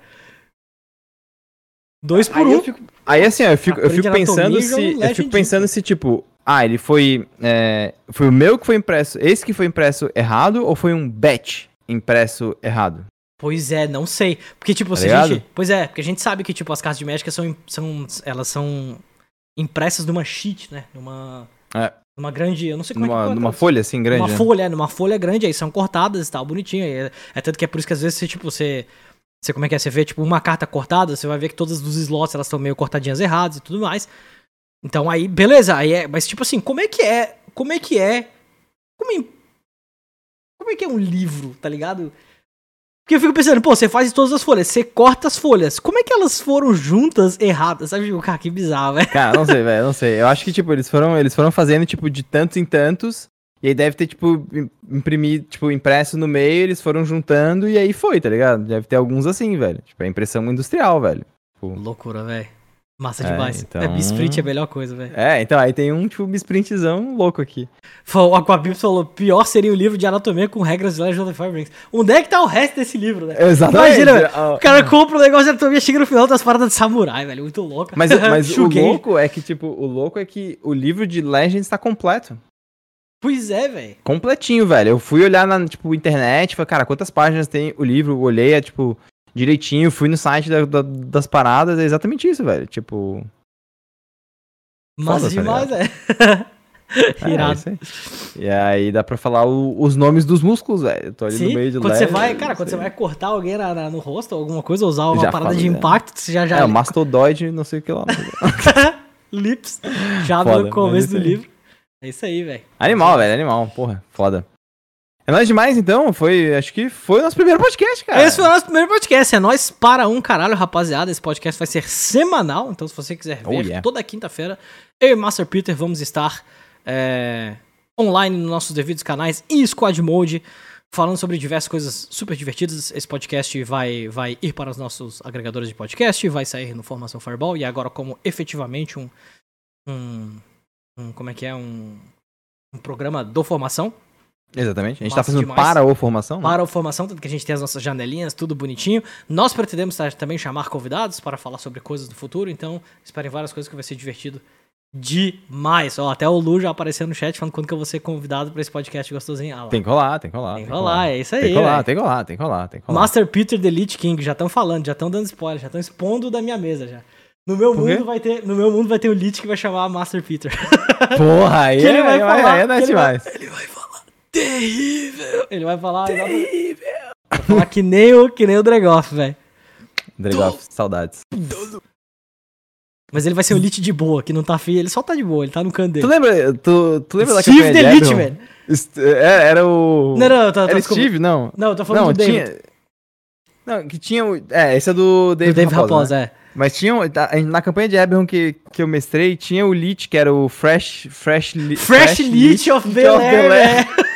Dois por Aí, um. eu fico- aí, assim, eu fico, eu fico pensando se. Eu fico pensando se, tipo, ah, ele foi. é, foi o meu que foi impresso. Esse que foi impresso errado ou foi um batch impresso errado? Pois é, não sei. Porque, tipo, Tá se a gente. Pois é, porque a gente sabe que, tipo, as cartas de Magic são, são. Elas são impressas numa sheet, né? Numa. É. Numa grande. Eu não sei como é Numa, que numa é. folha assim grande? Numa né? folha, é, numa folha grande, aí são cortadas e tal, bonitinho. aí É, é tanto que é por isso que às vezes você, tipo, você. Você como é que é? Você vê, tipo, uma carta cortada, você vai ver que todas os slots elas estão meio cortadinhas erradas e tudo mais. Então aí, beleza, aí é. Mas tipo assim, como é que é? Como é que é? Como é, como é que é um livro, tá ligado? Porque eu fico pensando, pô, você faz todas as folhas, você corta as folhas. Como é que elas foram juntas erradas? Sabe, tipo, cara, que bizarro, velho. Cara, não sei, velho, não sei. Eu acho que, tipo, eles foram, eles foram fazendo, tipo, de tantos em tantos. E aí deve ter, tipo, im- imprimido, tipo, impresso no meio, eles foram juntando e aí foi, tá ligado? Deve ter alguns assim, velho. Tipo, é impressão industrial, velho. Loucura, velho. Massa É, demais. então- É, Sprint é a melhor coisa, velho. É, então aí tem um, tipo, sprintzão louco aqui. O Aquabips falou: pior seria um livro de anatomia com regras de Legend of Rings. Onde é que tá o resto desse livro, né? Exatamente. Imagina, velho. Ah, O cara compra um negócio de anatomia, chega no final das paradas de samurai, velho. Muito louco. Mas, mas o louco é que, tipo, o louco é que o livro de Legends tá completo. Pois é, velho. Completinho, velho. Eu fui olhar na, tipo, internet, falei, cara, quantas páginas tem o livro? Olhei, é, tipo, direitinho, fui no site da- da- das paradas, é exatamente isso, velho. Tipo. Mas tá demais, é. É, Irado. aí. E aí dá pra falar o- os nomes dos músculos, velho. Tô ali Sim, no meio de quando leve, você vai, cara, quando você aí. vai cortar alguém na- na- no rosto ou alguma coisa, usar uma Já parada fala, de né? impacto, você já já É, o mastodoide, não sei o que lá. lips, já Foda, no começo isso do livro. É isso aí, velho. Animal, velho, animal. Porra, foda. É nóis demais, então. Foi, acho que foi o nosso primeiro podcast, cara. Esse foi o nosso primeiro podcast. É nós para um caralho, rapaziada. Esse podcast vai ser semanal. Então, se você quiser Oh, ver, yeah. toda quinta-feira, eu e Master Peter vamos estar é, online nos nossos devidos canais em Squad Mode, falando sobre diversas coisas super divertidas. Esse podcast vai, vai ir para os nossos agregadores de podcast, vai sair no Formação Fireball e agora como efetivamente um. um, um como é que é? Um, um programa do Formação. Exatamente. A gente Massa tá fazendo demais. para a formação. né? Para a formação, tanto que a gente tem as nossas janelinhas, tudo bonitinho. Nós pretendemos também chamar convidados para falar sobre coisas do futuro, então esperem várias coisas que vai ser divertido demais. Ó, até o Lu já apareceu no chat falando quando que eu vou ser convidado para esse podcast gostosinho. Ah. Tem que rolar, tem que rolar. Tem que rolar, é isso aí, Tem que rolar, tem que rolar, tem que rolar, tem que rolar. Master Peter The Elite King, já estão falando, já estão dando spoiler, já estão expondo da minha mesa já. No meu, Por quê? mundo vai ter, no meu mundo vai ter o Elite que vai chamar Master Peter. Porra, aí ele é, vai aí é- falar, aí é ele vai-. Ele vai falar terrível. Ele vai falar terrível. Vai falar que nem o, que nem o Dregoff, velho. Dregoff, saudades. Mas ele vai ser o Elite de boa, que não tá feio. Ele só tá de boa, ele tá no canto dele. Tu lembra, tu, tu lembra da Steve campanha the Elite, velho. É, Era o... Não, não, tô, tô, Era desculpa. Steve, não. Não, eu tô falando Não, do David. tinha... Não, que tinha o... É, esse é do Do David, David Raposa, Raposa, né? é. Mas tinha... tá, Na campanha de Eberron que, que eu mestrei, tinha o Lich, que era o Fresh... Fresh, Li- Fresh Lich of Bel Air, velho.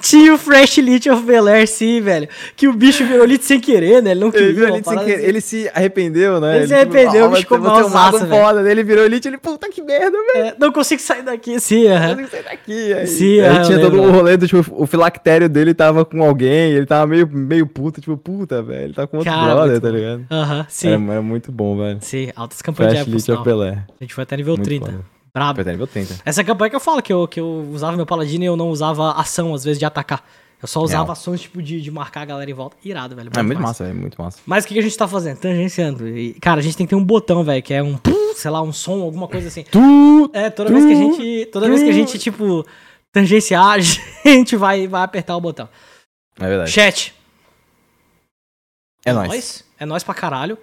Tinha o Fresh Lich of Bel Air, sim, velho. Que o bicho virou Lich sem querer, né? Ele não queria. Ele, virou Elite sem querer. assim. ele se arrependeu, né? Ele se arrependeu, "Ah, o bicho mas ficou é mago velho." foda. Ele virou Elite, ele, puta que merda, velho. É, não consigo sair daqui, sim, Eu aham. tenho que sair daqui. Aí, Sim, aí é, eu tinha todo o rolê do, tipo, o filactério dele tava com alguém, ele tava meio, meio puta, tipo, puta, velho. Ele tá com outro Cara, brother, tá ligado? Aham, sim. Era, era muito bom, velho. Sim, altas campanhas de época. Lich of sinal. Bel-Air. A gente foi até nível Muito 30. foda. Brabo. Foi até nível 30. Essa campanha que eu falo, que eu, que eu usava meu paladino e eu não usava ação, às vezes, de atacar. Eu só usava Real. ações, tipo, de, de marcar a galera em volta. Irado, velho. bom É muito massa, velho, muito massa. Mas o que, que a gente tá fazendo? Tangenciando. E, cara, a gente tem que ter um botão, velho, que é um, sei lá, um som, alguma coisa assim. Tu... É, toda vez que a gente, toda vez que a gente, tipo, tangenciar, a gente vai, vai apertar o botão. É verdade. Chat. É nóis. É nóis pra caralho.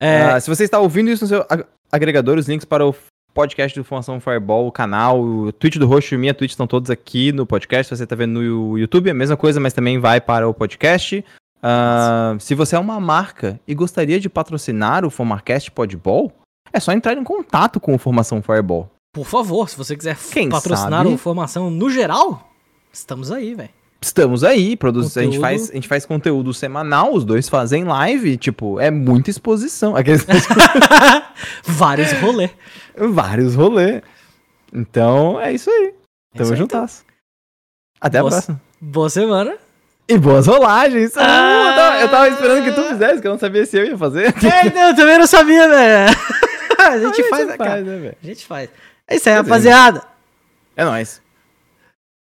É, Ah, se você está ouvindo isso no seu ag- agregador, os links para o podcast do Formação Fireball, o canal, o tweet do Roxo e minha tweet estão todos aqui no podcast. Se você está vendo no YouTube, a mesma coisa, mas também vai para o podcast. Ah, se você é uma marca e gostaria de patrocinar o Formarcast Podball, é só entrar em contato com o Formação Fireball. por favor, se você quiser Quem patrocinar sabe? a formação no geral, estamos aí, velho. Estamos aí, produz... a, gente faz, a gente faz conteúdo semanal, os dois fazem live, tipo, é muita exposição. Aqueles... Vários rolê. Vários rolês. Então, é isso aí. É Tamo aí, juntas. Até a Boa- próxima. Boa semana. E boas rolagens. Ah! eu, tava, eu tava esperando que tu fizesse, que eu não sabia se eu ia fazer. É, então, eu também não sabia, velho. A gente Aí faz, você cara. né, velho? A gente faz. É isso aí, Beleza. rapaziada. É nóis.